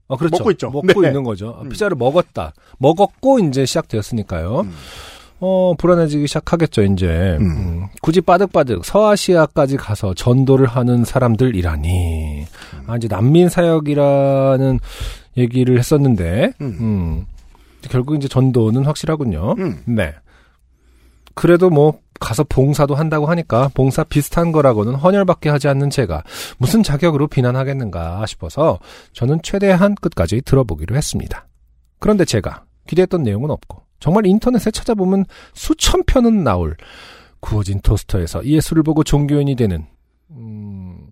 아, 그렇죠. 먹고 있죠. 먹고 네. 있는 거죠. 아, 음. 피자를 먹었다. 먹었고 이제 시작되었으니까요. 음. 어, 불안해지기 시작하겠죠, 이제. 음. 음, 굳이 빠득빠득 서아시아까지 가서 전도를 하는 사람들이라니. 아, 이제 난민 사역이라는 얘기를 했었는데, 음. 음, 결국 이제 전도는 확실하군요. 음. 네. 그래도 뭐, 가서 봉사도 한다고 하니까 봉사 비슷한 거라고는 헌혈밖에 하지 않는 제가 무슨 자격으로 비난하겠는가 싶어서 저는 최대한 끝까지 들어보기로 했습니다. 그런데 제가 기대했던 내용은 없고 정말 인터넷에 찾아보면 수천 편은 나올 구워진 토스터에서 예수를 보고 종교인이 되는 음,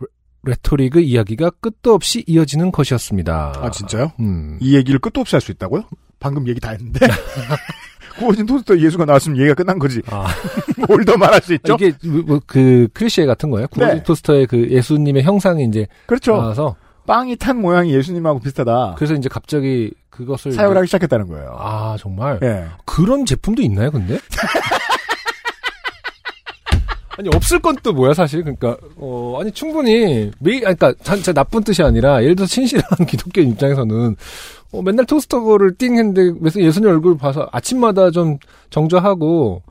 레- 레토릭의 이야기가 끝도 없이 이어지는 것이었습니다. 아, 진짜요? 음. 이 얘기를 끝도 없이 할 수 있다고요? 방금 얘기 다 했는데. [laughs] 구워진 토스터 예수가 나왔으면 얘기가 끝난 거지. 아, [laughs] 뭘 더 말할 수 있죠? 이게 뭐 그 크리시에 같은 거예요. 구워진 네. 토스터의 그 예수님의 형상이 이제 그렇죠. 나와서 빵이 탄 모양이 예수님하고 비슷하다. 그래서 이제 갑자기 그것을 사용을 하기 시작했다는 거예요. 아 정말 예. 그런 제품도 있나요, 근데? [laughs] 아니 없을 건 또 뭐야 사실 그러니까 어 아니 충분히 매일 아니, 그러니까 자, 자 나쁜 뜻이 아니라 예를 들어서 친실한 [laughs] 기독교 입장에서는 어, 맨날 토스터를 띵 했는데 그래서 예수님 얼굴 봐서 아침마다 좀 정조하고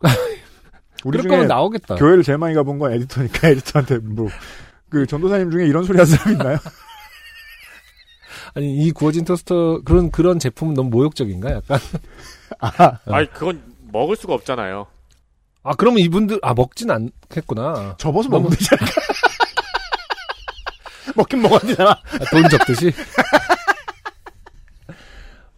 [laughs] 우리 그럴 거면 나오겠다. 교회를 제일 많이 가본 건 에디터니까 에디터한테 뭐, 그 전도사님 중에 이런 소리 하는 사람 있나요? 아니 이 구워진 토스터 그런 그런 제품은 너무 모욕적인가 약간 아, [laughs] 아니 그건 먹을 수가 없잖아요. 아 그러면 이분들 아 먹진 않겠구나 접어서 먹으면 되잖아. [laughs] 먹긴 먹어야 되잖아. 아, 돈 접듯이 [laughs]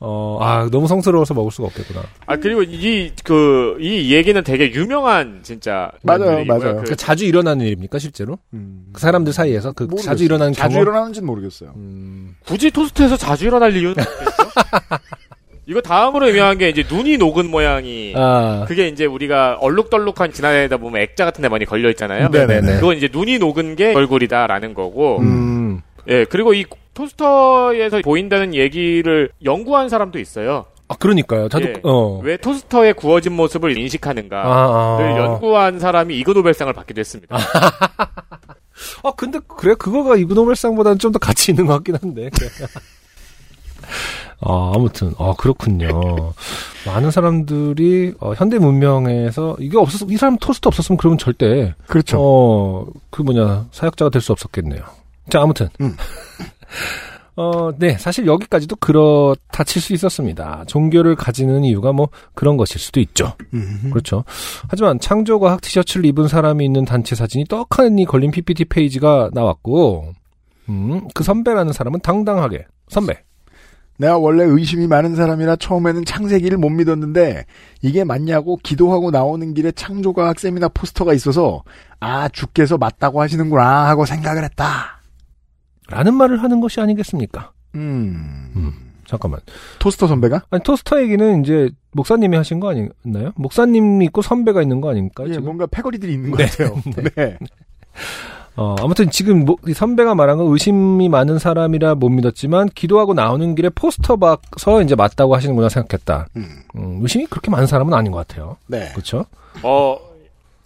어, 아, 너무 성스러워서 먹을 수가 없겠구나. 아 그리고 이 그 이 얘기는 되게 유명한 진짜 맞아요. 맞아요. 그 그 자주 일어나는 일입니까, 실제로? 음. 그 사람들 사이에서 그 모르겠어요. 자주 일어나는 자주 경험? 일어나는지는 모르겠어요. 음, 굳이 토스트에서 자주 일어날 이유는 없겠죠? [laughs] 이거 다음으로 유명한 게 이제 눈이 녹은 모양이 아, 그게 이제 우리가 얼룩덜룩한 지나다니다 보면 액자 같은 데 많이 걸려 있잖아요. 네네네. 그건 이제 눈이 녹은 게 얼굴이다라는 거고. 음, 예, 그리고 이 토스터에서 보인다는 얘기를 연구한 사람도 있어요. 아, 그러니까요. 저도, 예. 어. 왜 토스터의 구워진 모습을 인식하는가를 아, 아. 연구한 사람이 이그 노벨상을 받기도 했습니다. [laughs] 아, 근데, 그래, 그거가 이그 노벨상보다는 좀 더 가치 있는 것 같긴 한데. [laughs] 아, 아무튼, 아, 그렇군요. 많은 사람들이, 어, 현대 문명에서, 이게 없었, 이 사람 토스트 없었으면 그러면 절대, 그렇죠. 어, 그 뭐냐, 사역자가 될 수 없었겠네요. 자, 아무튼. 음. [laughs] 어, 네, 사실 여기까지도 그렇다 칠 수 있었습니다. 종교를 가지는 이유가 뭐 그런 것일 수도 있죠. 음. 그렇죠. 하지만 창조과학 티셔츠를 입은 사람이 있는 단체 사진이 떡하니 걸린 PPT 페이지가 나왔고, 음, 그 선배라는 사람은 당당하게, 선배. 내가 원래 의심이 많은 사람이라 처음에는 창세기를 못 믿었는데 이게 맞냐고 기도하고 나오는 길에 창조과학 세미나 포스터가 있어서 아 주께서 맞다고 하시는구나 하고 생각을 했다. 라는 말을 하는 것이 아니겠습니까? 음. 음. 잠깐만. 토스터 선배가? 아니, 토스터 얘기는 이제 목사님이 하신 거 아니었나요? 목사님이 있고 선배가 있는 거 아닙니까? 예, 지금? 뭔가 패거리들이 있는 것 네. 같아요. 네. [laughs] 어, 아무튼 지금 뭐, 이 선배가 말한 건 의심이 많은 사람이라 못 믿었지만 기도하고 나오는 길에 포스터 박서 이제 맞다고 하시는구나 생각했다. 음. 음, 의심이 그렇게 많은 사람은 아닌 것 같아요. 네. 그렇죠? 어,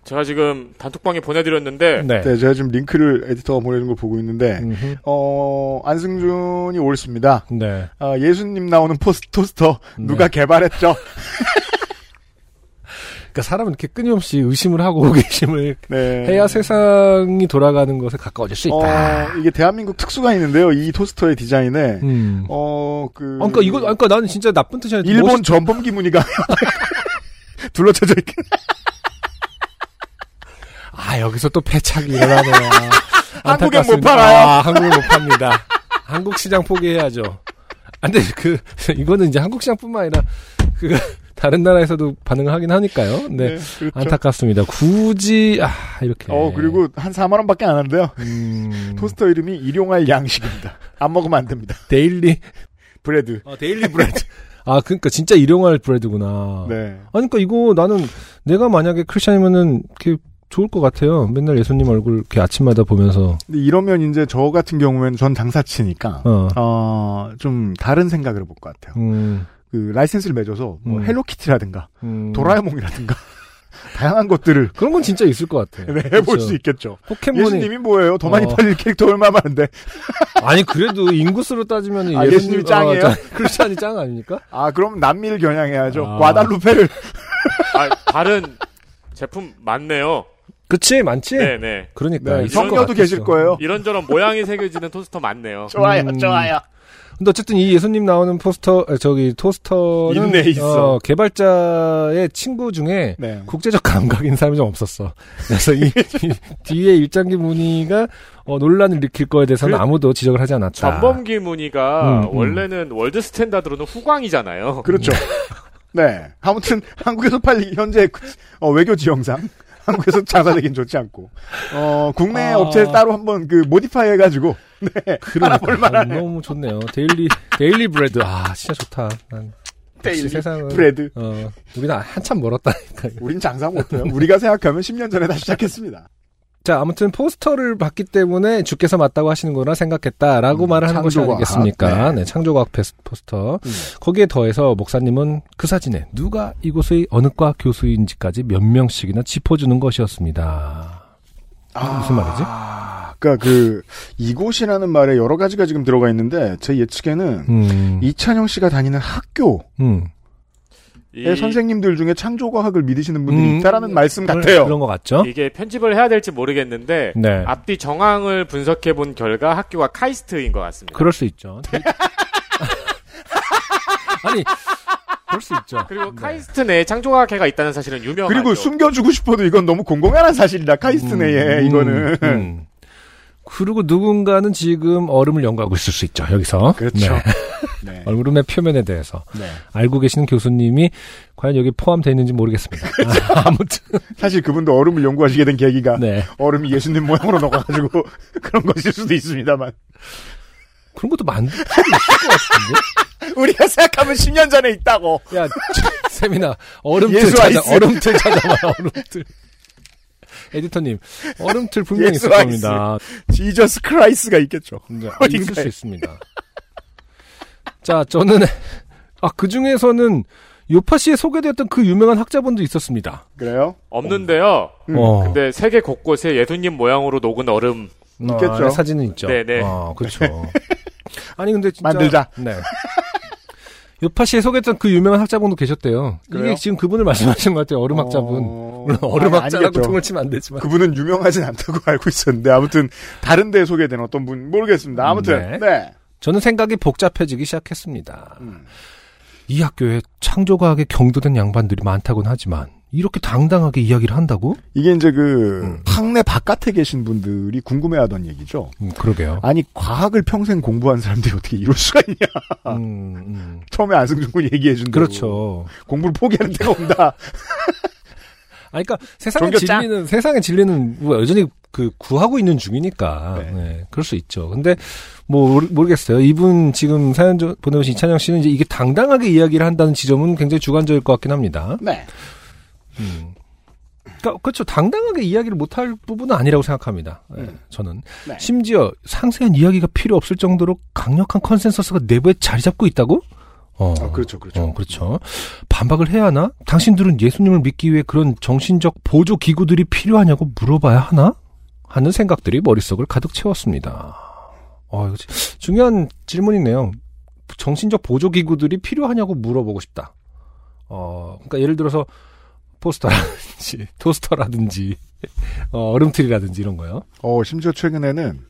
제가 지금 단톡방에 보내드렸는데 네. 네, 제가 지금 링크를 에디터가 보내준 걸 보고 있는데 음흠. 어 안승준이 옳습니다. 네. 아, 예수님 나오는 포스 토스터 누가 네. 개발했죠? [laughs] 그러니까 사람은 이렇게 끊임없이 의심을 하고 [laughs] 호기심을 네. 해야 세상이 돌아가는 것에 가까워질 수 있다. 어, 이게 대한민국 특수가 있는데요. 이 토스터의 디자인에 음. 어, 그. 아, 그러니까 이거, 아, 그러니까 나는 진짜 나쁜 뜻이 아니라 일본 멋있- 전범기 무늬가 둘러쳐져 있긴. [laughs] 아, 여기서 또 패착이 일어나네요. [laughs] 한국엔 못 안타깝습니다. 팔아요. 아, 한국엔 못 팝니다. 한국 시장 포기해야죠. 아, 근데 그, 이거는 이제 한국 시장뿐만 아니라, 그, 다른 나라에서도 반응을 하긴 하니까요. 네. 그렇죠. 안타깝습니다. 굳이, 아, 이렇게. 어, 그리고 한 4만 원밖에 안 한대요. 음, 토스터 이름이 일용할 양식입니다. 안 먹으면 안 됩니다. Daily, bread. 어, Daily bread. [laughs] 아, 그러니까 진짜 일용할 bread구나. 네. 아니, 그러니까 이거 나는 내가 만약에 크리스천이면은 이렇게 좋을 것 같아요. 맨날 예수님 얼굴 이렇게 아침마다 보면서. 근데 이러면 이제 저 같은 경우에는 전 장사치니까, 어. 어, 좀 다른 생각을 해볼 것 같아요. 음, 그 라이센스를 맺어서 뭐 음. 헬로키티라든가 음. 도라에몽이라든가 [laughs] 다양한 것들을 그런 건 진짜 있을 것 같아. 네, 해볼 그렇죠. 수 있겠죠. 포켓몬이 예수님이 뭐예요? 더 많이 어. 팔릴 캐릭터 얼마 많은데. [laughs] 아니 그래도 인구수로 따지면 아, 예수님 이 짱이에요? [laughs] 크리스찬이 짱 아닙니까? 아, 그럼 남미를 겨냥해야죠. 아. 과달루페를. 아, 다른 제품 많네요. 그치 많지. 네네. 그러니까 네, 있을 것 성녀도. 계실 거예요. 이런저런 모양이 새겨지는 토스터 많네요. [laughs] 좋아요, 음. 좋아요. 근데 어쨌든 이 예수님 나오는 포스터 아, 저기 토스터는 있네, 있어. 어, 개발자의 친구 중에 네. 국제적 감각인 사람이 좀 없었어. 그래서 이, [laughs] 이 뒤에 일장기 무늬가 어, 논란을 일으킬 거에 대해서는 그 아무도 지적을 하지 않았다. 전범기 무늬가 음, 음. 원래는 world standard로는 후광이잖아요. 그렇죠. 네. 아무튼 한국에서 팔리 현재 어, 외교 지형상 한국에서 장사되긴 좋지 않고 어 국내 아. 업체 따로 한번 그 modify 해가지고 네 그러니까 만하네. 너무 좋네요. daily daily bread 아 진짜 좋다. 난 daily 세상은 bread. 어 우리는 한참 멀었다니까. 우린 장사 못해요. 우리가 생각하면 10년 전에 다 시작했습니다. 자, 아무튼 포스터를 봤기 때문에 주께서 맞다고 하시는 거라 생각했다라고 음, 말을 하는 것이. 아니겠습니까? 네. 네, 창조과학 페스- 포스터. 음. 거기에 더해서 목사님은 그 사진에 누가 이곳의 어느 과 교수인지까지 몇 명씩이나 짚어주는 것이었습니다. 무슨 말이지? 아, 그러니까 그 이곳이라는 말에 여러 가지가 지금 들어가 있는데 제 예측에는 음, 이찬영 씨가 다니는 학교의 음. 이- 선생님들 중에 창조과학을 믿으시는 분들이 음, 있다라는 말씀 그런- 같아요. 그런 것 같죠? 이게 편집을 해야 될지 모르겠는데 네. 앞뒤 정황을 분석해 본 결과 학교가 카이스트인 것 같습니다. 그럴 수 있죠. [laughs] 아니, 그럴 수 있죠. 그리고 네. 카이스트 내에 창조과학회가 있다는 사실은 유명하죠. 그리고 숨겨주고 싶어도 이건 너무 공공연한 사실이다. 카이스트 내에 음, 이거는. 음. 그리고 누군가는 지금 얼음을 연구하고 있을 수 있죠, 여기서. 그렇죠. 네. 네. 얼음의 표면에 대해서 네. 알고 계시는 교수님이 과연 여기 포함되어 있는지 모르겠습니다. [laughs] 아, 아무튼 사실 그분도 얼음을 연구하시게 된 계기가 네 얼음이 예수님 모양으로 녹아가지고 [laughs] 그런 것일 수도 있습니다만 그런 것도 만들 수 있을 것 같은데. [laughs] 우리가 생각하면 10년 전에 있다고. 야 세미나 얼음틀 찾아. 얼음틀 찾아봐 얼음틀. 에디터님 얼음틀 분명히 있을 겁니다. Jesus Christ가 있겠죠. 네, 있을 어딘가에. 수 있습니다. 자, 저는 [laughs] 아 그 중에서는 요파 씨에 소개되었던 그 유명한 학자분도 있었습니다. 그래요? 없는데요. 음. 어, 근데 세계 곳곳에 예수님 모양으로 녹은 얼음 있겠죠. 아, 사진은 있죠. 네네. 아, 그렇죠. [laughs] 아니 근데 진짜 만들자. 네. 요파 씨에 소개했던 그 유명한 학자분도 계셨대요. 그래요? 이게 지금 그분을 말씀하신 것 같아요. 얼음 학자분. 어... 물론 얼음 아니, 학자라고 아니겠죠. 통을 치면 안 되지만. 그분은 유명하진 않다고 [laughs] 알고 있었는데 아무튼 다른 데 소개된 어떤 분 모르겠습니다. 아무튼 네. 네. 저는 생각이 복잡해지기 시작했습니다. 음. 이 학교에 창조과학에 경도된 양반들이 많다곤 하지만 이렇게 당당하게 이야기를 한다고? 이게 이제 그 음. 학내 바깥에 계신 분들이 궁금해하던 얘기죠. 음, 그러게요. 아니 과학을 평생 공부한 사람들이 어떻게 이럴 수가 있냐. 음, 음. [laughs] 처음에 안승준 군이 얘기해 준 대로 그렇죠. 공부를 포기하는 데가 온다. [laughs] 아, 그러니까 세상의. 진리는 세상의 진리는 뭐 여전히 그 구하고 있는 중이니까 네. 네. 그럴 수 있죠. 근데 뭐 모르- 모르겠어요. 이분 지금 사연 저- 보내오신 이찬영 씨는 이제 이게 당당하게 이야기를 한다는 지점은 굉장히 주관적일 것 같긴 합니다. 네. 음. 그러니까 그렇죠. 당당하게 이야기를 못할 부분은 아니라고 생각합니다. 네, 음. 저는 네. 심지어 상세한 이야기가 필요 없을 정도로 강력한 consensus가 내부에 자리 잡고 있다고? 어, 아, 그렇죠, 그렇죠. 어, 그렇죠. 반박을 해야 하나? 당신들은 예수님을 믿기 위해 그런 정신적 보조 기구들이 필요하냐고 물어봐야 하나? 하는 생각들이 머릿속을 가득 채웠습니다. 어, 중요한 질문이네요. 정신적 보조 기구들이 필요하냐고 물어보고 싶다. 어, 그러니까 예를 들어서 포스터라든지 [laughs] 토스터라든지 [laughs] 어, 얼음틀이라든지 이런 거요. 어 심지어 최근에는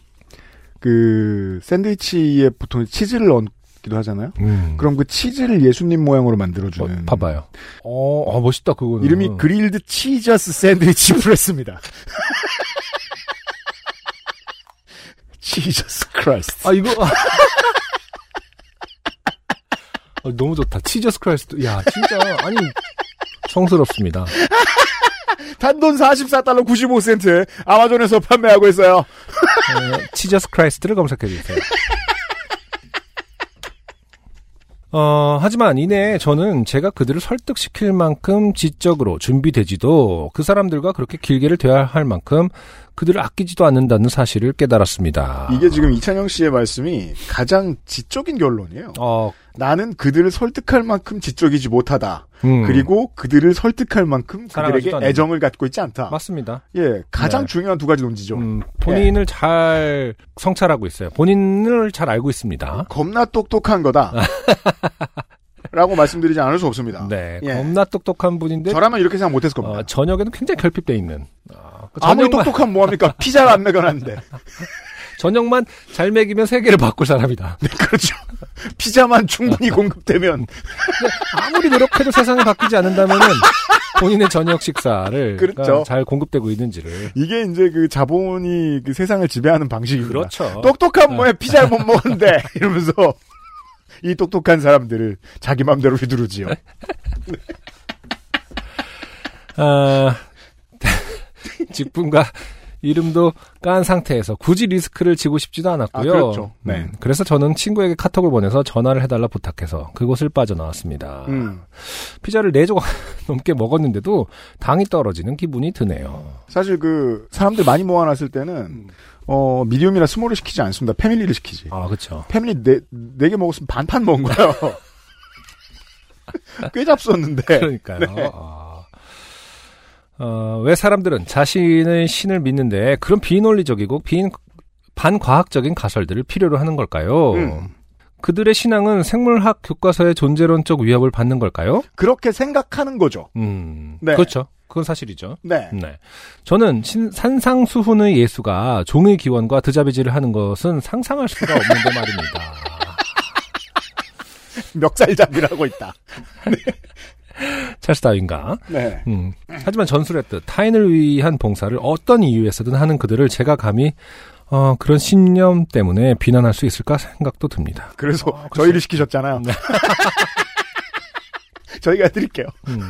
그 샌드위치에 보통 치즈를 얹기도 하잖아요. 음. 그럼 그 치즈를 예수님 모양으로 어, 만들어주는 봐봐요. 어, 어, 멋있다 그거는. 이름이 grilled Cheesus sandwich press입니다. [laughs] Cheesus Christ. 아 이거 어, [laughs] 너무 좋다. Cheesus Christ. 야 진짜 아니 성스럽습니다. 단돈 44달러 95센트 아마존에서 판매하고 있어요. 어, Cheesus Christ를 검색해 주세요. 어, 하지만 이내 저는 제가 그들을 설득시킬 만큼 지적으로 준비되지도 그 사람들과 그렇게 길게를 대화할 만큼 그들을 아끼지도 않는다는 사실을 깨달았습니다. 이게 지금 이찬영 씨의 말씀이 가장 지적인 결론이에요. 어, 나는 그들을 설득할 만큼 지적이지 못하다. 음, 그리고 그들을 설득할 만큼 그들에게 않는다. 애정을 갖고 있지 않다. 맞습니다. 예, 가장 네. 중요한 두 가지 논지죠. 음, 본인을 잘 성찰하고 있어요. 본인을 잘 알고 있습니다. 겁나 똑똑한 거다. [laughs] 라고 말씀드리지 않을 수 없습니다. 네, 예. 겁나 똑똑한 분인데 저라면 이렇게 생각 못했을 겁니다. 어, 저녁에는 굉장히 결핍돼 있는. 어, 그 아무리 저녁만, 똑똑하면 뭐합니까? [laughs] 피자를 안 먹여놨는데. 저녁만 잘 먹이면 세계를 바꿀 사람이다. [laughs] 그렇죠. 피자만 충분히 공급되면. 아무리 노력해도 세상이 바뀌지 않는다면은 본인의 저녁 식사를 그렇죠. 잘 공급되고 있는지를. 이게 이제 그 자본이 그 세상을 지배하는 방식입니다. 그렇죠. 똑똑한 뭐에 피자를 못 먹었는데 [laughs] 이러면서 이 똑똑한 사람들을 자기 맘대로 휘두르지요. 아, [laughs] 직분과 이름도 깐 상태에서 굳이 리스크를 지고 싶지도 않았고요. 아, 그렇죠. 네. 음, 그래서 저는 친구에게 카톡을 보내서 전화를 해달라 부탁해서 그곳을 빠져나왔습니다. 음. 피자를 4조각 [laughs] 넘게 먹었는데도 당이 떨어지는 기분이 드네요. 사실 그 사람들 많이 모아놨을 때는 어 미디움이나 스몰을 시키지 않습니다. 패밀리를 시키지. 아, 그쵸. 패밀리 네 네개 먹었으면 반판 먹은 거예요. [laughs] 꽤 잡섰는데. 그러니까요. 네. 아. 어, 왜 사람들은 자신의 신을 믿는데 그런 비논리적이고 빈, 반과학적인 가설들을 필요로 하는 걸까요? 음. 그들의 신앙은 생물학 교과서의 존재론적 위협을 받는 걸까요? 그렇게 생각하는 거죠. 음, 네. 그렇죠. 그건 사실이죠. 네. 네. 저는 신- 산상수훈의 예수가 종의 기원과 드자비지를 하는 것은 상상할 수가 없는데 말입니다. [laughs] 멱살잡이를 하고 있다. [laughs] [laughs] 찰스 다윈가. 네. 음. 하지만 전술했듯 타인을 위한 봉사를 어떤 이유에서든 하는 그들을 제가 감히 어, 그런 신념 때문에 비난할 수 있을까 생각도 듭니다. 그래서 아, 저희를 시키셨잖아요. 네. [laughs] 저희가 드릴게요. 음.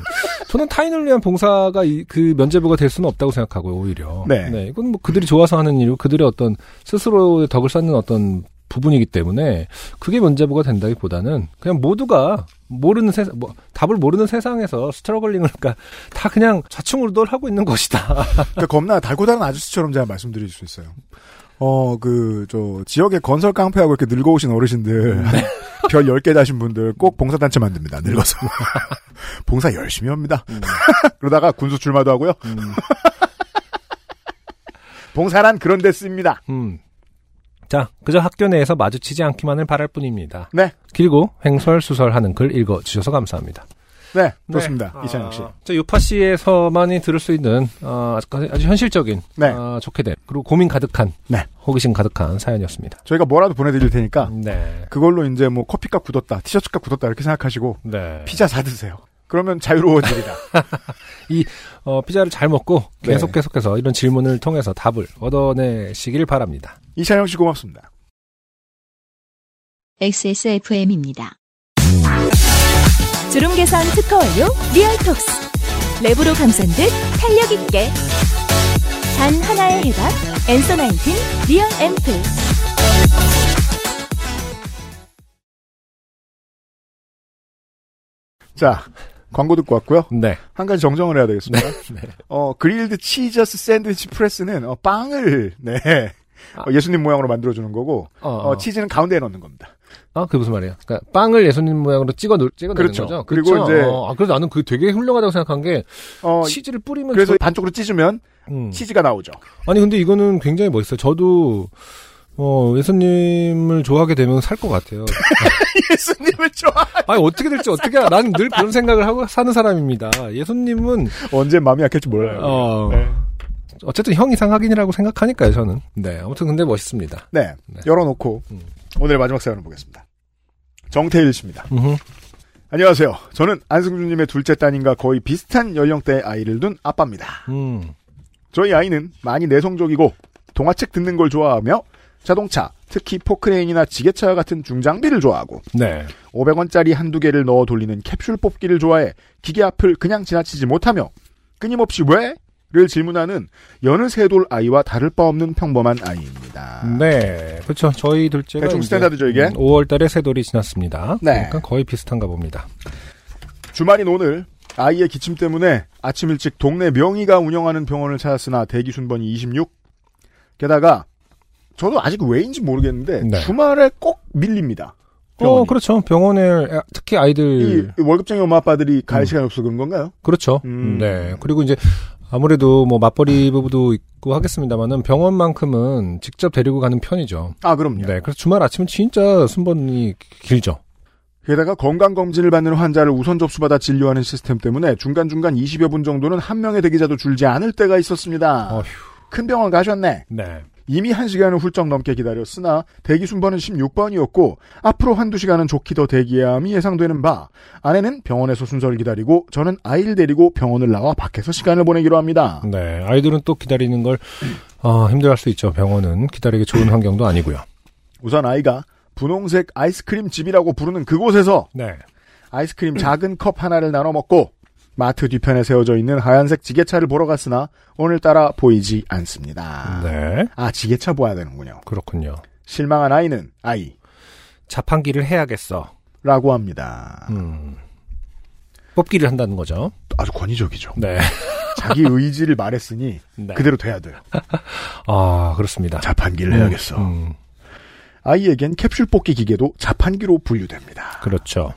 저는 타인을 위한 봉사가 이- 그 면제부가 될 수는 없다고 생각하고요, 오히려. 네. 이건 뭐 그들이 좋아서 하는 일이고 그들의 어떤 스스로의 덕을 쌓는 어떤 부분이기 때문에 그게 면제부가 된다기보다는 그냥 모두가 모르는 세상, 뭐, 답을 모르는 세상에서 스트러글링을, 그러니까 다 그냥 좌충우돌 하고 있는 것이다. [laughs] 그러니까 겁나 달고 다른 아저씨처럼 제가 말씀드릴 수 있어요. 어, 그, 저, 지역의 건설 깡패하고 이렇게 늙어오신 어르신들, [laughs] 별 10개 다신 분들 꼭 봉사단체 만듭니다. 늙어서. [laughs] 봉사 열심히 합니다. 그러다가 군수 출마도 하고요. 음, 봉사란 그런 데 씁니다. 음. 자, 그저 학교 내에서 마주치지 않기만을 바랄 뿐입니다. 네. 길고 횡설수설하는 글 읽어주셔서 감사합니다. 네, 네. 좋습니다. 이찬영 씨. 아, 저 유파 씨에서만이 들을 수 있는 어, 아주- 아주 현실적인 네. 어, 좋게 된 그리고 고민 가득한 네. 호기심 가득한 사연이었습니다. 저희가 뭐라도 보내드릴 테니까, 네. 그걸로 이제 뭐 커피값 굳었다, 티셔츠값 굳었다 이렇게 생각하시고, 네. 피자 사 드세요. 그러면 자유로워집니다. [laughs] 어, 피자를 잘 먹고 네. 계속 계속해서 이런 질문을 통해서 답을 얻어내시길 바랍니다. 이찬영 씨 고맙습니다. XSFM입니다. 주름 개선 특허 완료 Realtox 랩으로 감싼 듯 탄력 있게 단 하나의 해답 Answer Nineteen Real 앰플 자, 광고 듣고 왔고요. 네. 한 가지 정정을 해야 되겠습니다. 네. 어, grilled Cheesus sandwich press는 어, 빵을 네 아. 어, 예수님 모양으로 만들어주는 거고 어, 어, 치즈는 가운데에 넣는 겁니다. 아, 그게 무슨 말이에요? 그러니까 빵을 예수님 모양으로 찍어 놓, 찍어 놓는 그렇죠. 거죠. 그리고 그렇죠? 이제- 어, 아, 그래서 나는 그게 되게 훌륭하다고 생각한 게 어, 치즈를 뿌리면 그래서 저- 반쪽으로 찢으면 음. 치즈가 나오죠. 아니 근데 이거는 굉장히 멋있어요. 저도 어, 예수님을 좋아하게 되면 살 것 같아요. [laughs] 예수님을 좋아. 아니 어떻게 될지 어떻게? 나는 늘 그런 생각을 하고 사는 사람입니다. 예수님은 언제 마음이 약할지 몰라요. 어, 네. 어쨌든 형 이상 확인이라고 생각하니까요. 저는. 네. 아무튼 근데 멋있습니다. 네. 네. 열어놓고 음. 오늘의 마지막 사연을 보겠습니다. 정태일 씨입니다. 음흠. 안녕하세요. 저는 안승준님의 둘째 따님과 거의 비슷한 연령대의 아이를 둔 아빠입니다. 음. 저희 아이는 많이 내성적이고 동화책 듣는 걸 좋아하며 자동차, 특히 포크레인이나 지게차 같은 중장비를 좋아하고 네. 500원짜리 한두 개를 넣어 돌리는 캡슐 뽑기를 좋아해 기계 앞을 그냥 지나치지 못하며 끊임없이 왜? 를 질문하는 여느 세돌 아이와 다를 바 없는 평범한 아이입니다. 네. 그렇죠. 저희 둘째가 대충 스탠다드죠, 이게? 음, 5월 달에 세 돌이 지났습니다. 네. 그러니까 거의 비슷한가 봅니다. 주말인 오늘 아이의 기침 때문에 아침 일찍 동네 명의가 운영하는 병원을 찾았으나 대기 순번이 26. 게다가 저도 아직 왜인지 모르겠는데 네. 주말에 꼭 밀립니다. 어, 병원이. 그렇죠. 병원에 아, 특히 아이들 이 월급쟁이 엄마 아빠들이 갈 음. 시간이 없어 그런 건가요? 그렇죠. 음. 네. 그리고 이제 아무래도 뭐 맞벌이 부부도 있고 하겠습니다만은 병원만큼은 직접 데리고 가는 편이죠. 아 그럼요. 네. 그래서 주말 아침은 진짜 순번이 길죠. 게다가 건강검진을 받는 환자를 우선 접수받아 진료하는 시스템 때문에 중간중간 20여 분 정도는 한 명의 대기자도 줄지 않을 때가 있었습니다. 어휴. 큰 병원 가셨네. 네. 이미 한 시간을 훌쩍 넘게 기다렸으나 대기 순번은 16번이었고 앞으로 한두 시간은 좋게 더 대기해야 함이 예상되는 바 아내는 병원에서 순서를 기다리고 저는 아이를 데리고 병원을 나와 밖에서 시간을 보내기로 합니다. 네. 아이들은 또 기다리는 걸 어, 힘들어할 수 있죠. 병원은 기다리기 좋은 환경도 아니고요. 우선 아이가 분홍색 아이스크림 집이라고 부르는 그곳에서 네. 아이스크림 작은 컵 하나를 나눠 먹고 마트 뒤편에 세워져 있는 하얀색 지게차를 보러 갔으나 오늘따라 보이지 않습니다. 네. 아 지게차 보아야 되는군요. 그렇군요. 실망한 아이는 아이 자판기를 해야겠어. 라고 합니다. 음. 뽑기를 한다는 거죠. 아주 권위적이죠. 네. [laughs] 자기 의지를 말했으니 네. 그대로 돼야 돼요. [laughs] 아, 그렇습니다. 자판기를 음, 해야겠어. 음, 아이에겐 캡슐 뽑기 기계도 자판기로 분류됩니다. 그렇죠.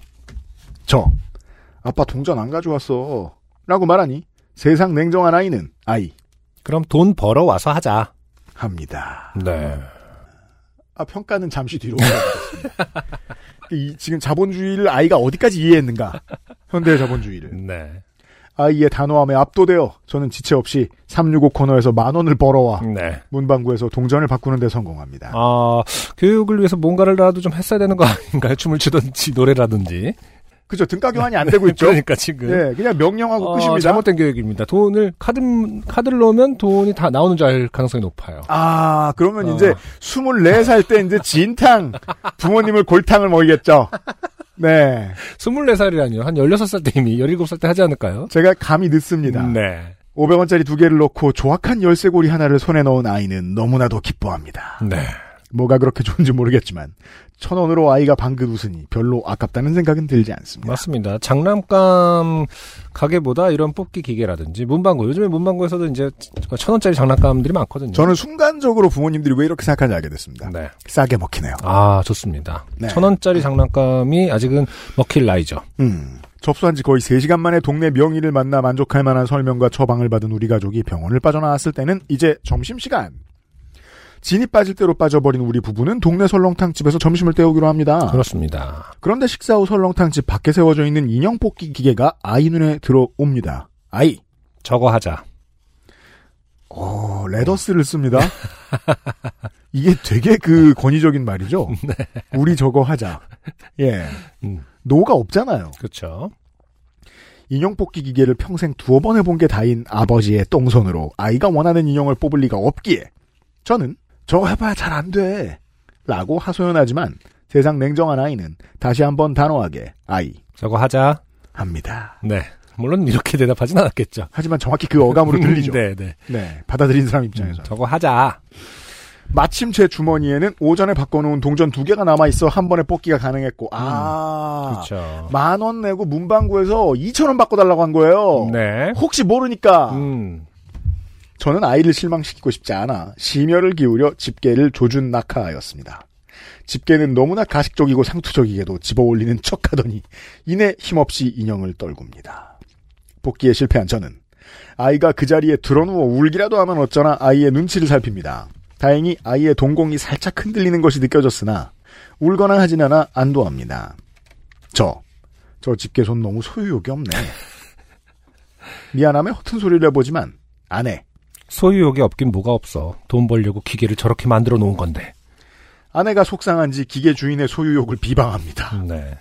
저 아빠 동전 안 가져왔어. 라고 말하니 세상 냉정한 아이는 아이 그럼 돈 벌어 와서 하자. 합니다. 네. 아, 평가는 잠시 뒤로 옮겨두겠습니다. 이, 지금 자본주의를 아이가 어디까지 이해했는가? 현대의 자본주의를. 네. 아이의 단호함에 압도되어 저는 지체 없이 365 코너에서 만 원을 벌어와 네. 문방구에서 문방구에서 동전을 바꾸는 데 성공합니다. 아, 교육을 위해서 뭔가를라도 좀 했어야 되는 거 아닌가요? 춤을 추든지, 노래라든지. 그죠. 등가 교환이 안 되고 있죠. 그러니까 지금 예, 그냥 명령하고 어, 끝입니다. 잘못된 계획입니다. 돈을 카드 카드를 넣으면 돈이 다 나오는 줄 알 가능성이 높아요. 아, 그러면 어. 이제 24살 때 이제 진탕 부모님을 골탕을 먹이겠죠. 네. 24살이라니요. 한 16살 때 이미 17살 때 하지 않을까요? 제가 감이 늦습니다. 네. 500원짜리 두 개를 넣고 조악한 열쇠고리 하나를 손에 넣은 아이는 너무나도 기뻐합니다. 네. 뭐가 그렇게 좋은지 모르겠지만 천 원으로 아이가 방긋 웃으니 별로 아깝다는 생각은 들지 않습니다. 맞습니다. 장난감 가게보다 이런 뽑기 기계라든지 문방구 요즘에 문방구에서도 이제 천 원짜리 장난감들이 많거든요. 저는 순간적으로 부모님들이 왜 이렇게 생각하는지 알게 됐습니다. 네. 싸게 먹히네요. 아 좋습니다. 네. 천 원짜리 장난감이 아직은 먹힐 나이죠. 음. 접수한 지 거의 3시간 만에 동네 명의를 만나 만족할 만한 설명과 처방을 받은 우리 가족이 병원을 빠져나왔을 때는 이제 점심시간. 진이 빠질 대로 빠져버린 우리 부부는 동네 설렁탕 집에서 점심을 때우기로 합니다. 그렇습니다. 그런데 식사 후 설렁탕 집 밖에 세워져 있는 인형 뽑기 기계가 아이 눈에 들어옵니다. 아이, 저거 하자. 어, let us를 씁니다. [laughs] 이게 되게 그 권위적인 말이죠. [laughs] 우리 저거 하자. 예. 음. no가 없잖아요. 그렇죠. 인형 뽑기 기계를 평생 두어 번 해본 게 다인 아버지의 똥손으로 아이가 원하는 인형을 뽑을 리가 없기에 저는 저거 해봐야 잘 안 돼. 라고 하소연하지만 세상 냉정한 아이는 다시 한번 단호하게 아이 저거 하자. 합니다. 네. 물론 이렇게 대답하진 않았겠죠. 하지만 정확히 그 어감으로 [laughs] 들리죠. 네, 네. 네, 받아들인 사람 입장에서. 저거 하자. 마침 제 주머니에는 오전에 바꿔놓은 동전 두 개가 남아 있어 한 번에 뽑기가 가능했고, 아. 그렇죠. 만원 내고 문방구에서 2천 원 바꿔달라고 한 거예요. 네. 혹시 모르니까. 음. 저는 아이를 실망시키고 싶지 않아 심혈을 기울여 집게를 조준 낙하하였습니다. 집게는 너무나 가식적이고 상투적이게도 집어올리는 척하더니 이내 힘없이 인형을 떨굽니다. 복기에 실패한 저는 아이가 그 자리에 드러누워 울기라도 하면 어쩌나 아이의 눈치를 살핍니다. 다행히 아이의 동공이 살짝 흔들리는 것이 느껴졌으나 울거나 하진 않아 안도합니다. 저, 저 집게 손 너무 소유욕이 없네. 미안함에 허튼 소리를 해보지만 안 해. 소유욕이 없긴 뭐가 없어. 돈 벌려고 기계를 저렇게 만들어 놓은 건데. 아내가 속상한지 기계 주인의 소유욕을 비방합니다. 네.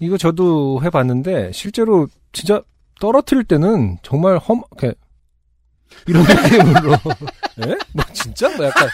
이거 저도 해봤는데 실제로 진짜 떨어뜨릴 때는 정말 험, 이렇게 이런 느낌으로. [laughs] 예? 뭐 진짜? 뭐 약간.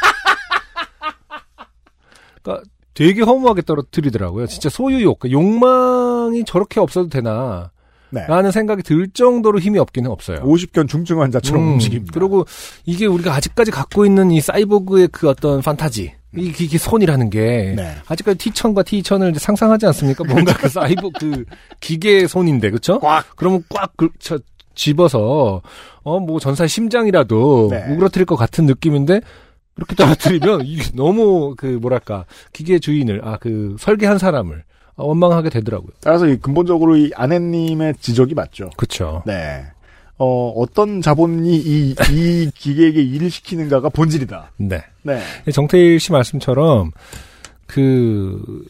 그러니까 되게 허무하게 떨어뜨리더라고요. 진짜 소유욕, 그러니까 욕망이 저렇게 없어도 되나. 네. 라는 생각이 들 정도로 힘이 없기는 없어요. 50견 중증 환자처럼 음, 움직입니다. 그리고 이게 우리가 아직까지 갖고 있는 이 사이보그의 그 어떤 판타지. 이, 이게 손이라는 게 네. 아직까지 T1000과 T2000을 이제 상상하지 않습니까? 뭔가 그 사이보 그 기계 손인데 그렇죠? 꽉. 그러면 꽉 그, 저, 집어서 어 뭐 전사의 심장이라도 네. 우그러뜨릴 것 같은 느낌인데 이렇게 떨어뜨리면 [laughs] 이게 너무 그 뭐랄까 기계 주인을 아 그 설계한 사람을 원망하게 되더라고요. 따라서 이 근본적으로 이 아내님의 지적이 맞죠. 그렇죠. 네. 어, 어떤 자본이 이, 이 기계에게 일을 시키는가가 본질이다. 네. 네. 정태일 씨 말씀처럼 그,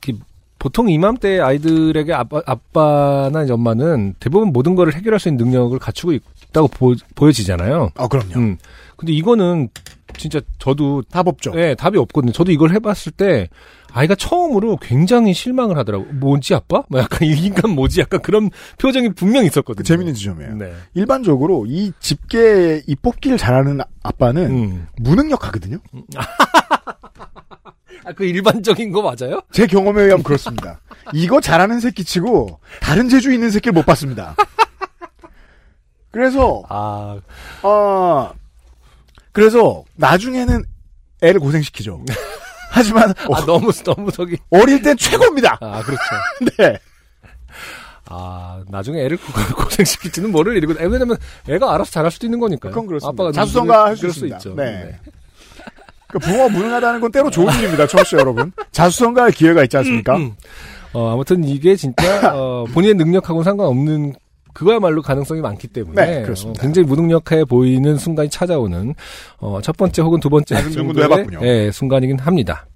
그 보통 이맘때 아이들에게 아빠, 아빠나 이제 엄마는 대부분 모든 거를 해결할 수 있는 능력을 갖추고 있다고 보, 보여지잖아요. 아, 그럼요. 음. 근데 이거는 진짜 저도 답 없죠. 예, 답이 없거든요. 저도 이걸 해봤을 때 아이가 처음으로 굉장히 실망을 하더라고. 요 뭐지 아빠? 뭐 약간 이 인간 뭐지? 약간 그런 표정이 분명히 있었거든요. 그 재밌는 지점이에요. 네. 일반적으로 이 집게 이 뽑기를 잘하는 아빠는 음. 무능력하거든요. [laughs] 아, 그 일반적인 거 맞아요? 제 경험에 의하면 그렇습니다. 이거 잘하는 새끼 치고 다른 재주 있는 새끼를 못 봤습니다. 그래서 아, 어 그래서 나중에는 애를 고생시키죠. [laughs] 하지만 어, 아 너무 너무 저기 어릴 땐 최고입니다. 아 그렇죠. [laughs] 네. 아 나중에 애를 고- 고생시킬지는 모를 일이고 애- 왜냐면 애가 알아서 잘할 수도 있는 거니까요. 그건 그렇습니다. 아빠가 자수성가 할수 그럴 수 있습니다. 있죠. 네. 그 부모가 무능하다는 건 때로 좋은 일입니다, 청취자 여러분. 자수성가할 기회가 있지 않습니까? 음, 어, 아무튼 이게 진짜 [laughs] 어, 본인의 능력하고는 상관없는 그거야말로 가능성이 많기 때문에 네, 그렇습니다. 어, 굉장히 무능력해 보이는 순간이 찾아오는 어, 첫 번째 혹은 두 번째 정도의. 예, 순간이긴 합니다.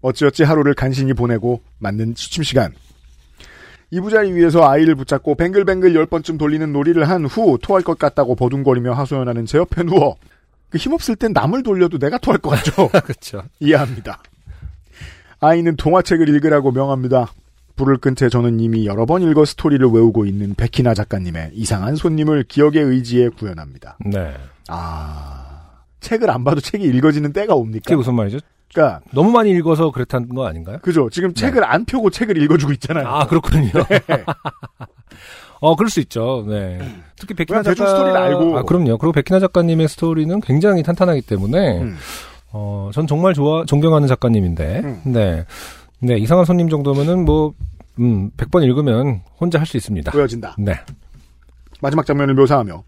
어찌어찌 하루를 간신히 보내고 맞는 취침 시간. 이부자리 위에서 아이를 붙잡고 뱅글뱅글 열 번쯤 돌리는 놀이를 한 후 토할 것 같다고 버둥거리며 하소연하는 제 옆에 누워 그 힘없을 땐 남을 돌려도 내가 토할 것 같죠. [laughs] 그렇죠. 이해합니다. 아이는 동화책을 읽으라고 명합니다. 불을 끈 채 저는 이미 여러 번 읽어 스토리를 외우고 있는 백희나 작가님의 이상한 손님을 기억의 의지에 구현합니다. 네. 아, 책을 안 봐도 책이 읽어지는 때가 옵니까? 그게 무슨 말이죠? 그러니까 너무 많이 읽어서 그렇다는 거 아닌가요? 그죠. 지금 책을 안 펴고 책을 읽어주고 있잖아요. 아, 그렇군요. 네. [laughs] 어, 그럴 수 있죠. 네. 특히 백희나 작가. 스토리를 알고. 아, 그럼요. 그리고 백희나 작가님의 스토리는 굉장히 탄탄하기 때문에, 음. 어, 전 정말 좋아, 존경하는 작가님인데, 음. 네. 네, 이상한 손님 정도면은 뭐, 음, 100번 읽으면 혼자 할 수 있습니다. 보여진다. 네. 마지막 장면을 묘사하며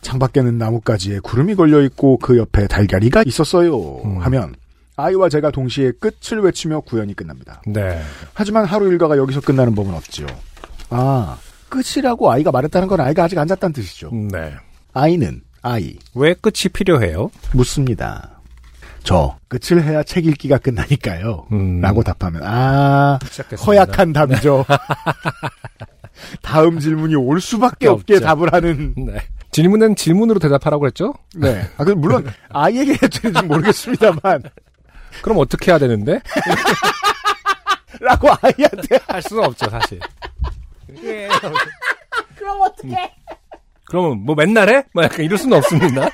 창밖에는 나뭇가지에 구름이 걸려 있고 그 옆에 달걀이가 있었어요. 음. 하면 아이와 제가 동시에 끝을 외치며 구연이 끝납니다. 네. 하지만 하루 일과가 여기서 끝나는 법은 없지요. 아, 끝이라고 아이가 말했다는 건 아이가 아직 안 잤다는 뜻이죠. 네. 아이는 아이 왜 끝이 필요해요? 묻습니다. 저 끝을 해야 책 읽기가 끝나니까요. 음. 라고 답하면 아 시작됐습니다. 허약한 답이죠. [laughs] 다음 질문이 올 수밖에 없게 없죠. 답을 하는 네. 질문은 질문으로 대답하라고 했죠? 네. 아, 그 물론 아이에게 되는지 모르겠습니다만 그럼 어떻게 해야 되는데? [laughs] 라고 아이한테 [laughs] 할 수는 없죠, 사실. 그럼 어떡해? 그러면 뭐 맨날 해? 뭐 약간 이럴 수는 없습니다.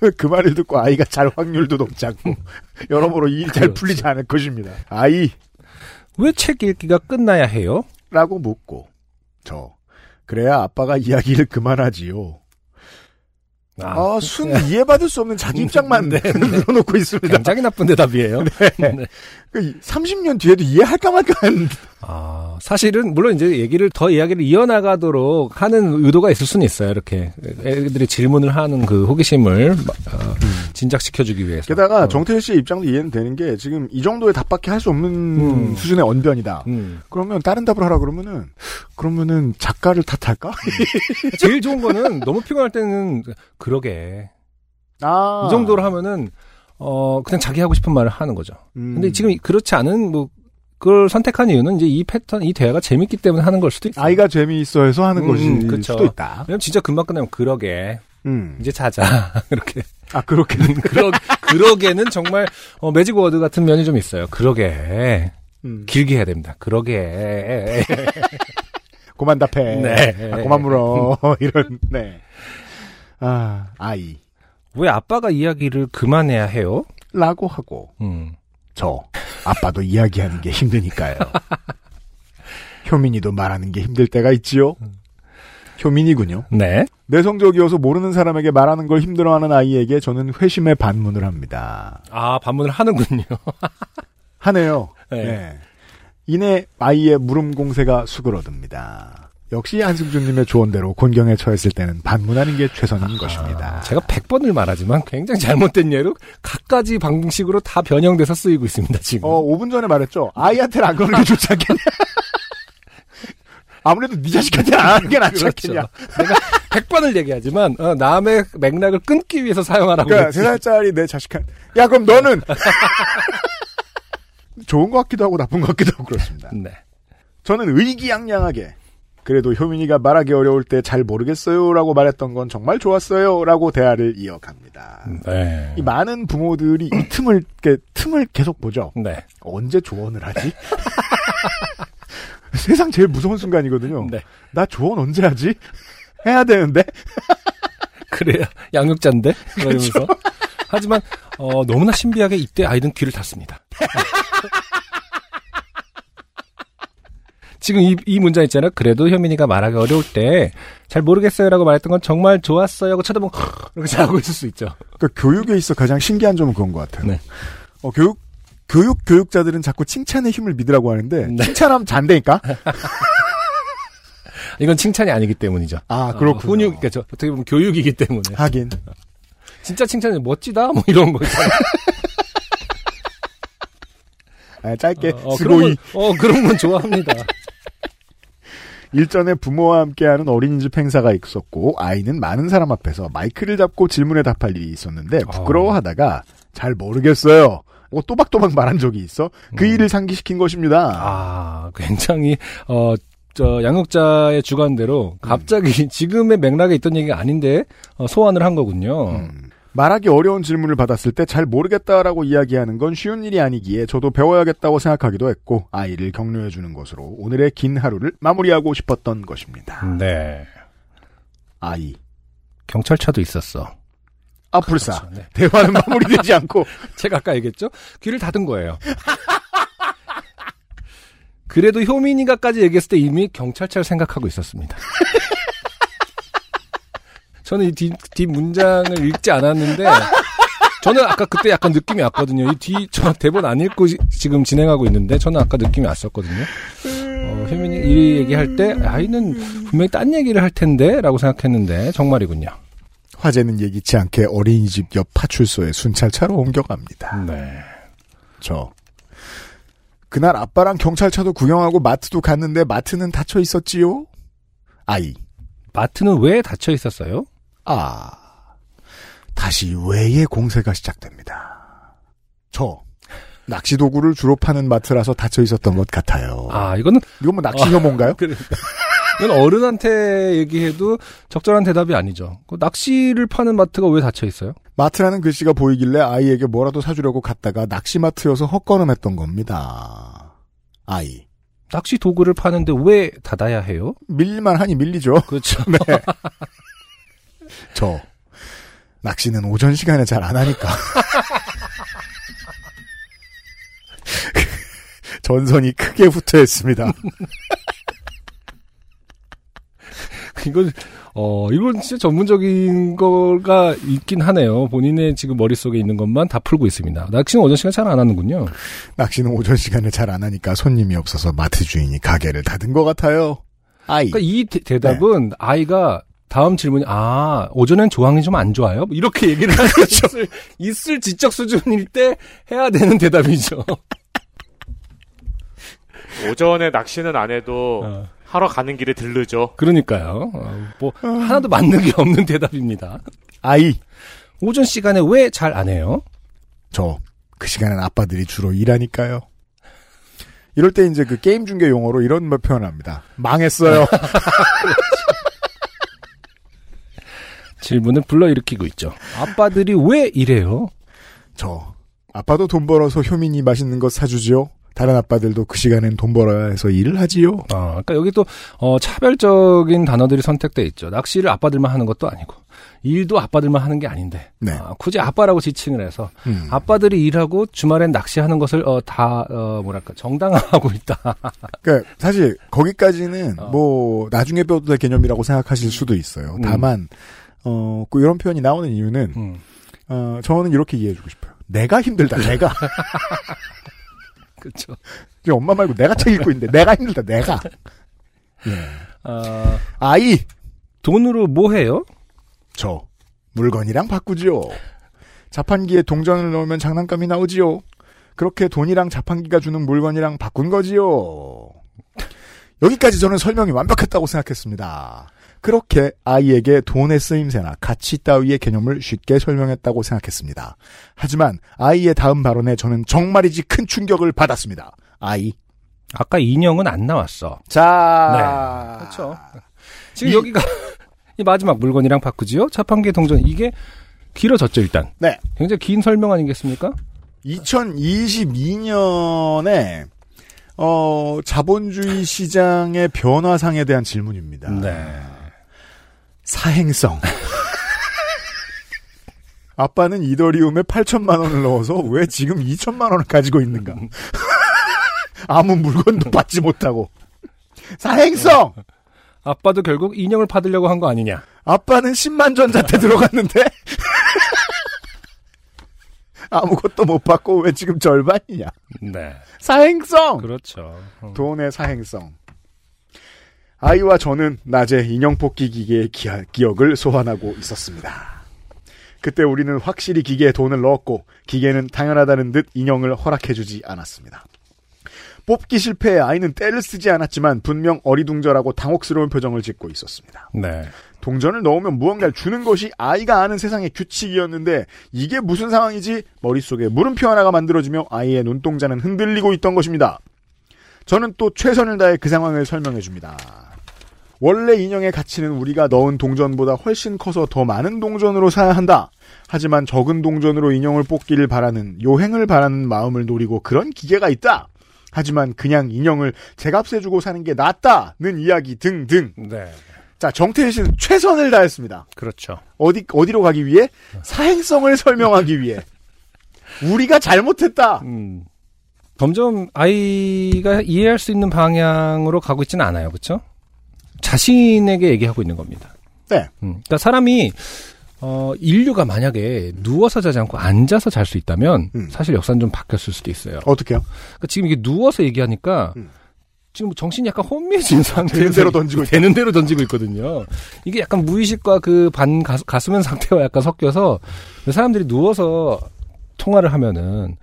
[laughs] 그 말을 듣고 아이가 잘 확률도 높지 않고 [laughs] 여러모로 일이 잘 그렇죠. 풀리지 않을 것입니다. 아이 왜 책 읽기가 끝나야 해요? 라고 묻고 저 그래야 아빠가 이야기를 그만하지요. 아, 순 이해받을 수 없는 자기 입장만 네, [laughs] 네. 늘어놓고 있습니다. 굉장히 나쁜 대답이에요. 네. 그 30년 뒤에도 이해할까 말까 한 아, 사실은 물론 이제 얘기를 더 이야기를 이어나가도록 하는 의도가 있을 수는 있어요. 이렇게 애들이 질문을 하는 그 호기심을 어, 진작시켜주기 위해서. 게다가 어. 정태일 씨의 입장도 이해는 되는 게 지금 이 정도의 답밖에 할 수 없는 음. 수준의 언변이다. 음. 그러면 다른 답을 하라 그러면은 그러면은 작가를 탓할까? 제일 좋은 거는 너무 피곤할 때는 그러게 아. 이 정도로 하면은 어 그냥 자기 하고 싶은 말을 하는 거죠. 음. 근데 지금 그렇지 않은 뭐 그걸 선택한 이유는 이제 이 패턴 이 대화가 재밌기 때문에 하는 걸 수도 있어요. 아이가 재미있어 해서 하는 음, 것일 그쵸. 수도 있다. 왜냐면 진짜 금방 끝나면 그러게 음. 이제 자자 [laughs] 이렇게 아 그렇게 [laughs] 그러 그러게는 정말 어, 매직 워드 같은 면이 좀 있어요. 그러게 음. 길게 해야 됩니다. 그러게 [laughs] 고만 답해. 네. 아, 고만 물어. 이런 네. 아 아이 왜 아빠가 이야기를 그만해야 해요? 라고 하고 음. 저 아빠도 이야기하는 게 힘드니까요. 효민이도 말하는 게 힘들 때가 있지요. 효민이군요. 네. 내성적이어서 모르는 사람에게 말하는 걸 힘들어하는 아이에게 저는 회심의 반문을 합니다. 아 반문을 하는군요. 하네요. 네. 네. 이내 아이의 물음 공세가 수그러듭니다. 역시 안승준님의 조언대로 곤경에 처했을 때는 반문하는 게 최선인 것입니다. 아, 제가 100번을 말하지만 굉장히 잘못된 예로 각가지 방식으로 다 변형돼서 쓰이고 있습니다, 지금. 어, 5분 전에 말했죠. 아이한테는 안 그러는 게 좋지 않겠냐? [laughs] 아무래도 네 자식한테는 안 하는 게 낫지 않겠냐? 내가 100번을 얘기하지만 어, 남의 맥락을 끊기 위해서 사용하라고 그러니까 그랬지. 세 살짜리 내 자식한 야 그럼 너는 [laughs] 좋은 것 같기도 하고 나쁜 것 같기도 하고 그렇습니다. 네. 저는 의기양양하게 그래도 효민이가 말하기 어려울 때 잘 모르겠어요라고 말했던 건 정말 좋았어요라고 대화를 이어갑니다. 네. 이 많은 부모들이 이 틈을 틈을 계속 보죠. 네. 언제 조언을 하지? [laughs] 세상 제일 무서운 순간이거든요. 네. 나 조언 언제 하지? 해야 되는데 [laughs] 그래야 양육자인데 그러면서 하지만 어, 너무나 신비하게 이때 아이는 귀를 닫습니다. [laughs] 지금 이, 이 문장 있잖아요. 그래도 현민이가 말하기 어려울 때 잘 모르겠어요라고 말했던 건 정말 좋았어요 하고 쳐다보고 [laughs] 이렇게 잘하고 있을 수 있죠. 그러니까 교육에 있어 가장 신기한 점은 그런 것 같아요. 네. 어, 교육 교육 교육자들은 자꾸 칭찬의 힘을 믿으라고 하는데 네. 칭찬하면 잔대니까. [laughs] 이건 칭찬이 아니기 때문이죠. 아 어, 그렇군요. 훈육, 그러니까 어떻게 보면 교육이기 때문에. 하긴 진짜 칭찬이 멋지다 뭐 이런 거 있잖아요. 아, 짧게 어, 어, 그런 건, 어 그런 건 좋아합니다. 일전에 부모와 함께하는 어린이집 행사가 있었고 아이는 많은 사람 앞에서 마이크를 잡고 질문에 답할 일이 있었는데 부끄러워하다가 잘 모르겠어요. 뭐 또박또박 말한 적이 있어 그 음. 일을 상기시킨 것입니다. 아 굉장히 어. 저 양육자의 주관대로 갑자기 지금의 맥락에 있던 얘기가 아닌데 어, 소환을 한 거군요. 음. 말하기 어려운 질문을 받았을 때 잘 모르겠다라고 이야기하는 건 쉬운 일이 아니기에 저도 배워야겠다고 생각하기도 했고 아이를 격려해 주는 것으로 오늘의 긴 하루를 마무리하고 싶었던 것입니다. 네. 아이. 경찰차도 있었어. 아플싸. 그렇죠. 네. 대화는 마무리되지 않고 [laughs] 제가 아까 얘기했죠? 귀를 닫은 거예요. [laughs] 그래도 효민이가까지 얘기했을 때 이미 경찰차를 생각하고 있었습니다. [laughs] 저는 이 뒤, 뒤 문장을 읽지 않았는데, 저는 아까 그때 약간 느낌이 왔거든요. 이 뒤, 저 대본 안 읽고 지- 지금 진행하고 있는데, 저는 아까 느낌이 왔었거든요. 어, 효민이 이 얘기할 때, 아이는 분명히 딴 얘기를 할 텐데, 라고 생각했는데, 정말이군요. 화제는 예기치 않게 어린이집 옆 파출소에 순찰차로 옮겨갑니다. 네. 저 그날 아빠랑 경찰차도 구경하고 마트도 갔는데 마트는 닫혀 있었지요? 아이. 마트는 왜 닫혀 있었어요? 아. 다시 외의 공세가 시작됩니다. 저 낚시 도구를 주로 파는 마트라서 닫혀 있었던 것 같아요. 아, 이거는 이건 뭐 낚시 혐오인가요? 그러니까. 이건 어른한테 얘기해도 적절한 대답이 아니죠. 그 낚시를 파는 마트가 왜 닫혀 있어요? 마트라는 글씨가 보이길래 아이에게 뭐라도 사주려고 갔다가 낚시 마트여서 헛걸음했던 겁니다. 아이. 낚시 도구를 파는데 왜 닫아야 해요? 밀릴만 하니 밀리죠. 그렇죠. [laughs] 네. 저 낚시는 오전 시간에 잘 안 하니까 [laughs] 전선이 크게 후퇴했습니다. [laughs] 이건 어 이건 진짜 전문적인 거가 있긴 하네요. 본인의 지금 머릿속에 있는 것만 다 풀고 있습니다. 낚시는 오전 시간 잘 안 하는군요. 낚시는 오전 시간에 잘 안 하니까 손님이 없어서 마트 주인이 가게를 닫은 것 같아요. 아이. 그러니까 이 대, 대답은 아이가 다음 질문이 아 오전엔 조항이 좀 안 좋아요? 뭐 이렇게 얘기를 할 수 [laughs] 있을, 있을 지적 수준일 때 해야 되는 대답이죠. [laughs] 오전에 낚시는 안 해도 어. 하러 가는 길에 들르죠. 그러니까요. 어, 뭐 하나도 맞는 게 없는 대답입니다. 아이. 오전 시간에 왜 잘 안 해요? 저 그 시간엔 아빠들이 주로 일하니까요. 이럴 때 이제 그 게임 중계 용어로 이런 말 표현합니다. 망했어요. [laughs] 질문을 불러일으키고 있죠. 아빠들이 왜 이래요? 저 아빠도 돈 벌어서 효민이 맛있는 것 사주지요. 다른 아빠들도 그 시간엔 돈 벌어야 해서 일을 하지요. 아, 그러니까 여기 또 어, 차별적인 단어들이 선택돼 있죠. 낚시를 아빠들만 하는 것도 아니고 일도 아빠들만 하는 게 아닌데 네. 아, 굳이 아빠라고 지칭을 해서 음. 아빠들이 일하고 주말엔 낚시하는 것을 어, 다 어, 뭐랄까 정당화하고 있다. [laughs] 그러니까 사실 거기까지는 어. 뭐 나중에 배워도 될 개념이라고 생각하실 수도 있어요. 음. 다만 어, 그 이런 표현이 나오는 이유는 음, 어, 저는 이렇게 이해해주고 싶어요. 내가 힘들다. 내가 [laughs] 그렇죠. 지금 엄마 말고 내가 책 읽고 있는데 내가 힘들다. 내가 예. 아, 아이 돈으로 뭐 해요? 저 물건이랑 바꾸지요. 자판기에 동전을 넣으면 장난감이 나오지요. 그렇게 돈이랑 자판기가 주는 물건이랑 바꾼 거지요. 여기까지 저는 설명이 완벽했다고 생각했습니다. 그렇게 아이에게 돈의 쓰임새나 가치 따위의 개념을 쉽게 설명했다고 생각했습니다. 하지만 아이의 다음 발언에 저는 정말이지 큰 충격을 받았습니다. 아이. 아까 인형은 안 나왔어. 자. 네, 그렇죠. 지금 이- 여기가 [laughs] 이 마지막 물건이랑 바꾸지요. 자판기 동전 이게 길어졌죠 일단. 네. 굉장히 긴 설명 아니겠습니까? 2022년에 어, 자본주의 시장의 변화상에 대한 질문입니다. 네. 사행성. 아빠는 이더리움에 8천만 원을 넣어서 왜 지금 2천만 원을 가지고 있는가? 아무 물건도 받지 못하고. 사행성! 아빠도 결국 인형을 받으려고 한 거 아니냐? 아빠는 10만 전자태 들어갔는데 아무것도 못 받고 왜 지금 절반이냐? 네. 사행성! 그렇죠. 음. 돈의 사행성. 아이와 저는 낮에 인형 뽑기 기계의 기, 기억을 소환하고 있었습니다. 그때 우리는 확실히 기계에 돈을 넣었고 기계는 당연하다는 듯 인형을 허락해주지 않았습니다. 뽑기 실패에 아이는 떼를 쓰지 않았지만 분명 어리둥절하고 당혹스러운 표정을 짓고 있었습니다. 네. 동전을 넣으면 무언가를 주는 것이 아이가 아는 세상의 규칙이었는데 이게 무슨 상황이지 머릿속에 물음표 하나가 만들어지며 아이의 눈동자는 흔들리고 있던 것입니다. 저는 또 최선을 다해 그 상황을 설명해 줍니다. 원래 인형의 가치는 우리가 넣은 동전보다 훨씬 커서 더 많은 동전으로 사야 한다. 하지만 적은 동전으로 인형을 뽑기를 바라는 요행을 바라는 마음을 노리고 그런 기계가 있다. 하지만 그냥 인형을 제값에 주고 사는 게 낫다는 이야기 등등. 네. 자, 정태일 씨는 최선을 다했습니다. 그렇죠. 어디 어디로 가기 위해 사행성을 설명하기 위해 우리가 잘못했다. 음. 점점 아이가 이해할 수 있는 방향으로 가고 있지는 않아요. 그렇죠? 자신에게 얘기하고 있는 겁니다. 네. 음, 그러니까 사람이 어, 인류가 만약에 누워서 자지 않고 앉아서 잘 수 있다면 음. 사실 역사는 좀 바뀌었을 수도 있어요. 어떻게요? 그러니까 지금 이게 누워서 얘기하니까 음. 지금 정신이 약간 혼미해진 [laughs] 상태에서 되는 대로 던지고. 되는 대로 던지고 있거든요. 이게 약간 무의식과 그 반 가수면 [laughs] 상태와 약간 섞여서 사람들이 누워서 통화를 하면은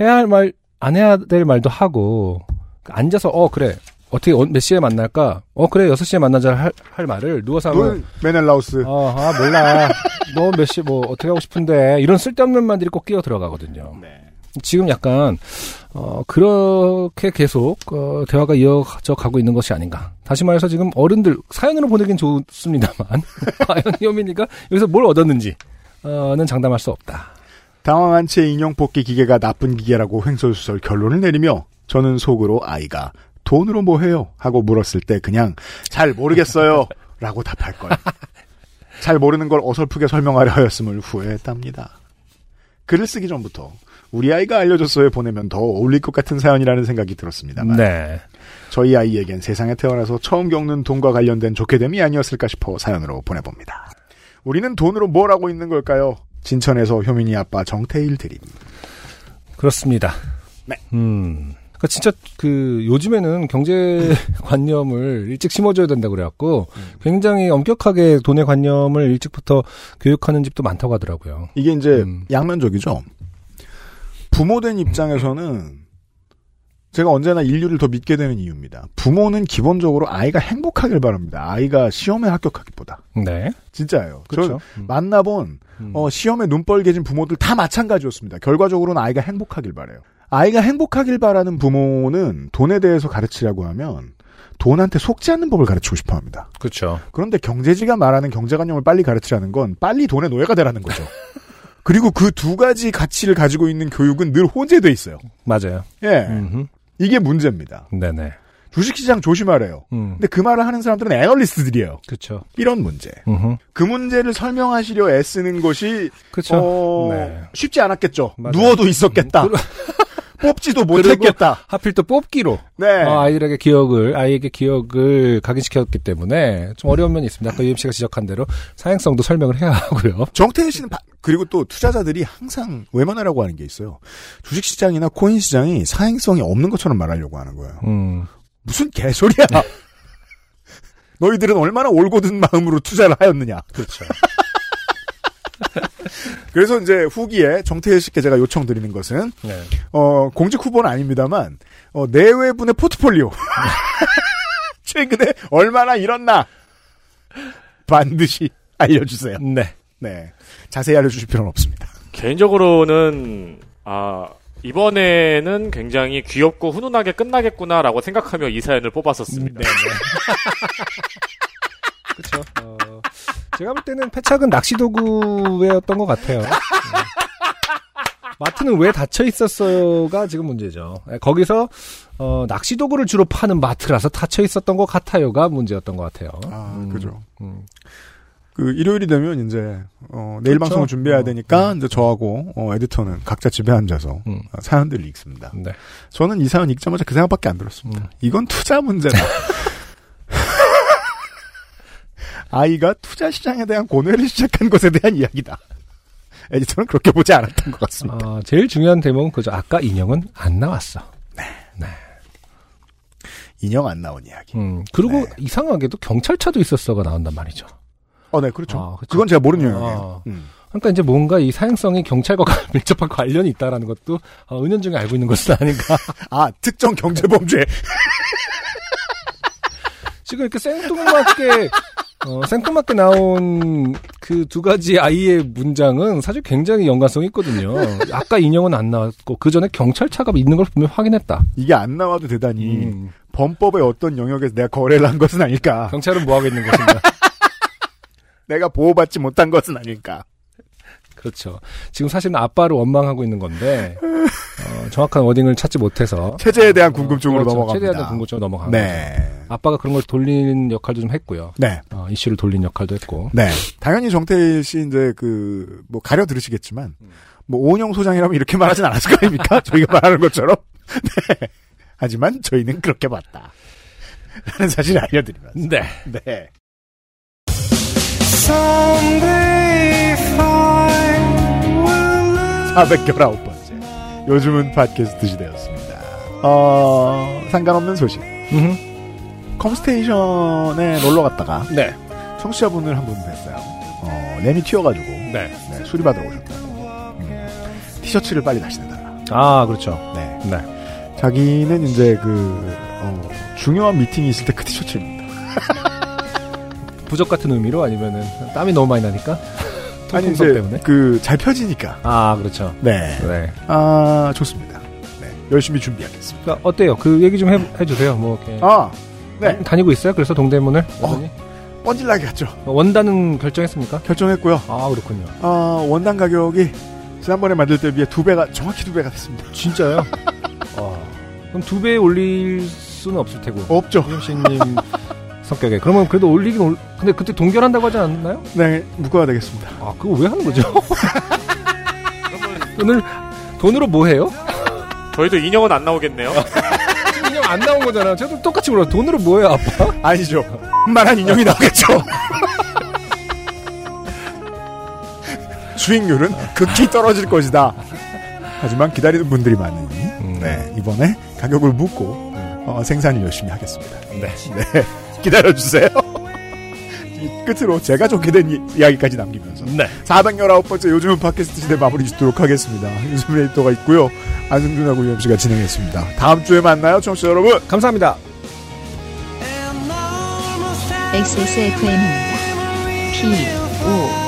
해야 할 말 안 해야 될 말도 하고 앉아서 어 그래 어떻게 어- 몇 시에 만날까? 어 그래 6시에 만나자 할, 할 말을 누워서 하면 넌 메넬라우스. 어, 아 몰라 너 몇 시 뭐 어떻게 하고 싶은데 이런 쓸데없는 말들이 꼭 끼어 들어가거든요. 네. 지금 약간 어 그렇게 계속 어 대화가 이어져 가고 있는 것이 아닌가. 다시 말해서 지금 어른들 사연으로 보내긴 좋습니다만 [laughs] 과연 효민이가 여기서 뭘 얻었는지 어는 장담할 수 없다. 당황한 채 인형 뽑기 기계가 나쁜 기계라고 횡설수설 결론을 내리며 저는 속으로 아이가 돈으로 뭐 해요? 하고 물었을 때 그냥 잘 모르겠어요. [laughs] 라고 답할 걸. 잘 모르는 걸 어설프게 설명하려 하였음을 후회했답니다. 글을 쓰기 전부터 우리 아이가 알려줬어요 보내면 더 어울릴 것 같은 사연이라는 생각이 들었습니다만 네. 저희 아이에겐 세상에 태어나서 처음 겪는 돈과 관련된 좋게 됨이 아니었을까 싶어 사연으로 보내봅니다. 우리는 돈으로 뭘 하고 있는 걸까요? 진천에서 효민이 아빠 정태일 드림. 그렇습니다. 네. 음. 그러니까 진짜 그 요즘에는 경제 관념을 [laughs] 일찍 심어줘야 된다 고 그래갖고 굉장히 엄격하게 돈의 관념을 일찍부터 교육하는 집도 많다고 하더라고요. 이게 이제 음. 양면적이죠. 부모된 입장에서는 제가 언제나 인류를 더 믿게 되는 이유입니다. 부모는 기본적으로 아이가 행복하길 바랍니다. 아이가 시험에 합격하기보다. 네. 진짜예요. 그렇죠. 저 만나본 음. 어, 시험에 눈 뻘개진 부모들 다 마찬가지였습니다. 결과적으로는 아이가 행복하길 바래요. 아이가 행복하길 바라는 부모는 돈에 대해서 가르치라고 하면 돈한테 속지 않는 법을 가르치고 싶어 합니다. 그렇죠. 그런데 경제지가 말하는 경제관념을 빨리 가르치라는 건 빨리 돈의 노예가 되라는 거죠. [laughs] 그리고 그 두 가지 가치를 가지고 있는 교육은 늘 혼재돼 있어요. 맞아요. 예. 음흠. 이게 문제입니다. 네네. 주식시장 조심하래요. 음. 근데 그 말을 하는 사람들은 애널리스트들이에요. 그렇죠. 이런 문제. 음흠. 그 문제를 설명하시려 애쓰는 것이 그렇죠. 어, 네. 쉽지 않았겠죠. 맞아요. 누워도 있었겠다. [laughs] 뽑지도 못했겠다. 하필 또 뽑기로 네. 어, 아이들에게 기억을 아이에게 기억을 각인시켰기 때문에 좀 어려운 면이 있습니다. 아까 유임 씨가 지적한 대로 사행성도 설명을 해야 하고요. [laughs] 정태일 씨는 바- 그리고 또 투자자들이 항상 외면하라고 하는 게 있어요. 주식 시장이나 코인 시장이 사행성이 없는 것처럼 말하려고 하는 거예요. 음. 무슨 개소리야. [laughs] 너희들은 얼마나 올곧은 마음으로 투자를 하였느냐. 그렇죠. [laughs] 그래서 이제 후기에 정태일 씨께 제가 요청드리는 것은 네. 어, 공직 후보는 아닙니다만 어, 내외분의 포트폴리오 [laughs] 최근에 얼마나 일었나 반드시 알려주세요. 네. 네, 자세히 알려주실 필요는 없습니다. 개인적으로는 아 이번에는 굉장히 귀엽고 훈훈하게 끝나겠구나라고 생각하며 이 사연을 뽑았었습니다. 네. [laughs] 그렇죠. 어, 제가 볼 때는 패착은 낚시 도구였던 것 같아요. 네. 마트는 왜 닫혀 있었어요가 지금 문제죠. 네, 거기서 어, 낚시 도구를 주로 파는 마트라서 닫혀 있었던 것 같아요가 문제였던 것 같아요. 아, 음, 그죠. 음. 그 일요일이 되면 이제 어, 내일 그렇죠. 방송을 준비해야 어, 되니까 이제 저하고 어, 에디터는 각자 집에 앉아서 음. 어, 사연들을 읽습니다. 네. 저는 이 사연 읽자마자 그 생각밖에 안 들었습니다. 음. 이건 투자 문제다. [laughs] 아이가 투자 시장에 대한 고뇌를 [laughs] 시작한 것에 대한 이야기다. 에디터는 그렇게 보지 않았던 것 같습니다. 어, 제일 중요한 대목은 그죠. 아까 인형은 안 나왔어. 인형 안 나온 이야기. 음, 그리고 네. 이상하게도 경찰차도 있었어가 나온단 말이죠. 어, 네, 그렇죠. 아, 그쵸. 그건 제가 모르는 아. 영역이에요. 음. 그러니까 이제 뭔가 이 사행성이 경찰과 [laughs] 밀접한 관련이 있다라는 것도 어, 은연중에 알고 있는 것은 아닌가. [laughs] 아, 특정 경제범죄. 지금 이렇게 생뚱맞게 어, 생뚱맞게 나온 그 두 가지 아이의 문장은 사실 굉장히 연관성이 있거든요. 아까 인형은 안 나왔고 그 전에 경찰차가 있는 걸 분명 히 확인했다. 이게 안 나와도 대단히 음, 범법의 어떤 영역에서 내가 거래를 한 것은 아닐까. 경찰은 뭐 하고 있는 것인가? [laughs] 내가 보호받지 못한 것은 아닐까. 그렇죠. 지금 사실은 아빠를 원망하고 있는 건데 [laughs] 어, 정확한 워딩을 찾지 못해서 체제에 대한 궁금증으로 그렇죠. 넘어갑니다. 최대한 궁금증으로 넘어간 거죠. 네. 아빠가 그런 걸 돌리는 역할도 좀 했고요. 네. 어, 이슈를 돌린 역할도 했고. 네. 당연히 정태일 씨 이제 그, 뭐 가려 들으시겠지만, 뭐 오은영 소장이라면 이렇게 말하진 않았을 거 아닙니까? [laughs] 저희가 말하는 것처럼. 네. 하지만 저희는 그렇게 봤다. 라는 사실을 알려드리면서. 네. 네. 419번째. 요즘은 팟캐스트 시대였습니다. 어, 상관없는 소식. 음흠. 컴스테이션에 놀러 갔다가 네. 청취자분을 한 분 뵀어요. 어, 램이 튀어가지고 네. 네, 수리받으러 오셨다. 음, 티셔츠를 빨리 다시 내달라. 아, 그렇죠. 네. 네. 자기는 이제 그 어, 중요한 미팅이 있을 때 그 티셔츠입니다. [laughs] 부적 같은 의미로 아니면은 땀이 너무 많이 나니까? [laughs] 아니 통풍성 이제 때문에? 그 잘 펴지니까. 아, 그렇죠. 네. 네. 아 좋습니다. 네. 열심히 준비하겠습니다. 그러니까 어때요? 그 얘기 좀 해, 해주세요. 뭐, 이렇게. 아 네. 다 니고 있어요? 그래서 동대문을? 어. 뻔질나게 갔죠. 원단은 결정했습니까? 결정했고요. 아, 그렇군요. 어, 원단 가격이 지난번에 만들 때 비해 두 배가 정확히 두 배가 됐습니다. 진짜요? [laughs] 아, 그럼 두 배 올릴 수는 없을 테고. 없죠. 유엠씨님 성격에. 그러면 그래도 올리긴 올, 근데 그때 동결한다고 하지 않았나요? 네, 묶어야 되겠습니다. 아, 그거 왜 하는 거죠? [laughs] 돈을, 돈으로 뭐 해요? 저희도 인형은 안 나오겠네요. [laughs] 인형 안 나온 거잖아. 저도 똑같이 물어. 돈으로 뭐 해요, 아빠? 아니죠. 만한 인형이 나오겠죠. [laughs] 수익률은 극히 떨어질 것이다. 하지만 기다리는 분들이 많으니 네, 이번에 가격을 묻고 어, 생산을 열심히 하겠습니다. 네. 네, 기다려주세요. 이 [laughs] 끝으로 제가 좋게 된 이, 이야기까지 남기면서 네. 419번째 요즘은 팟캐스트 시대 마무리 짓도록 하겠습니다. 윤수민 에디터가 있고요. 안승준하고 유엠씨가 진행했습니다. 다음 주에 만나요, 청취자 여러분. 감사합니다. XSFM입니다. P, O.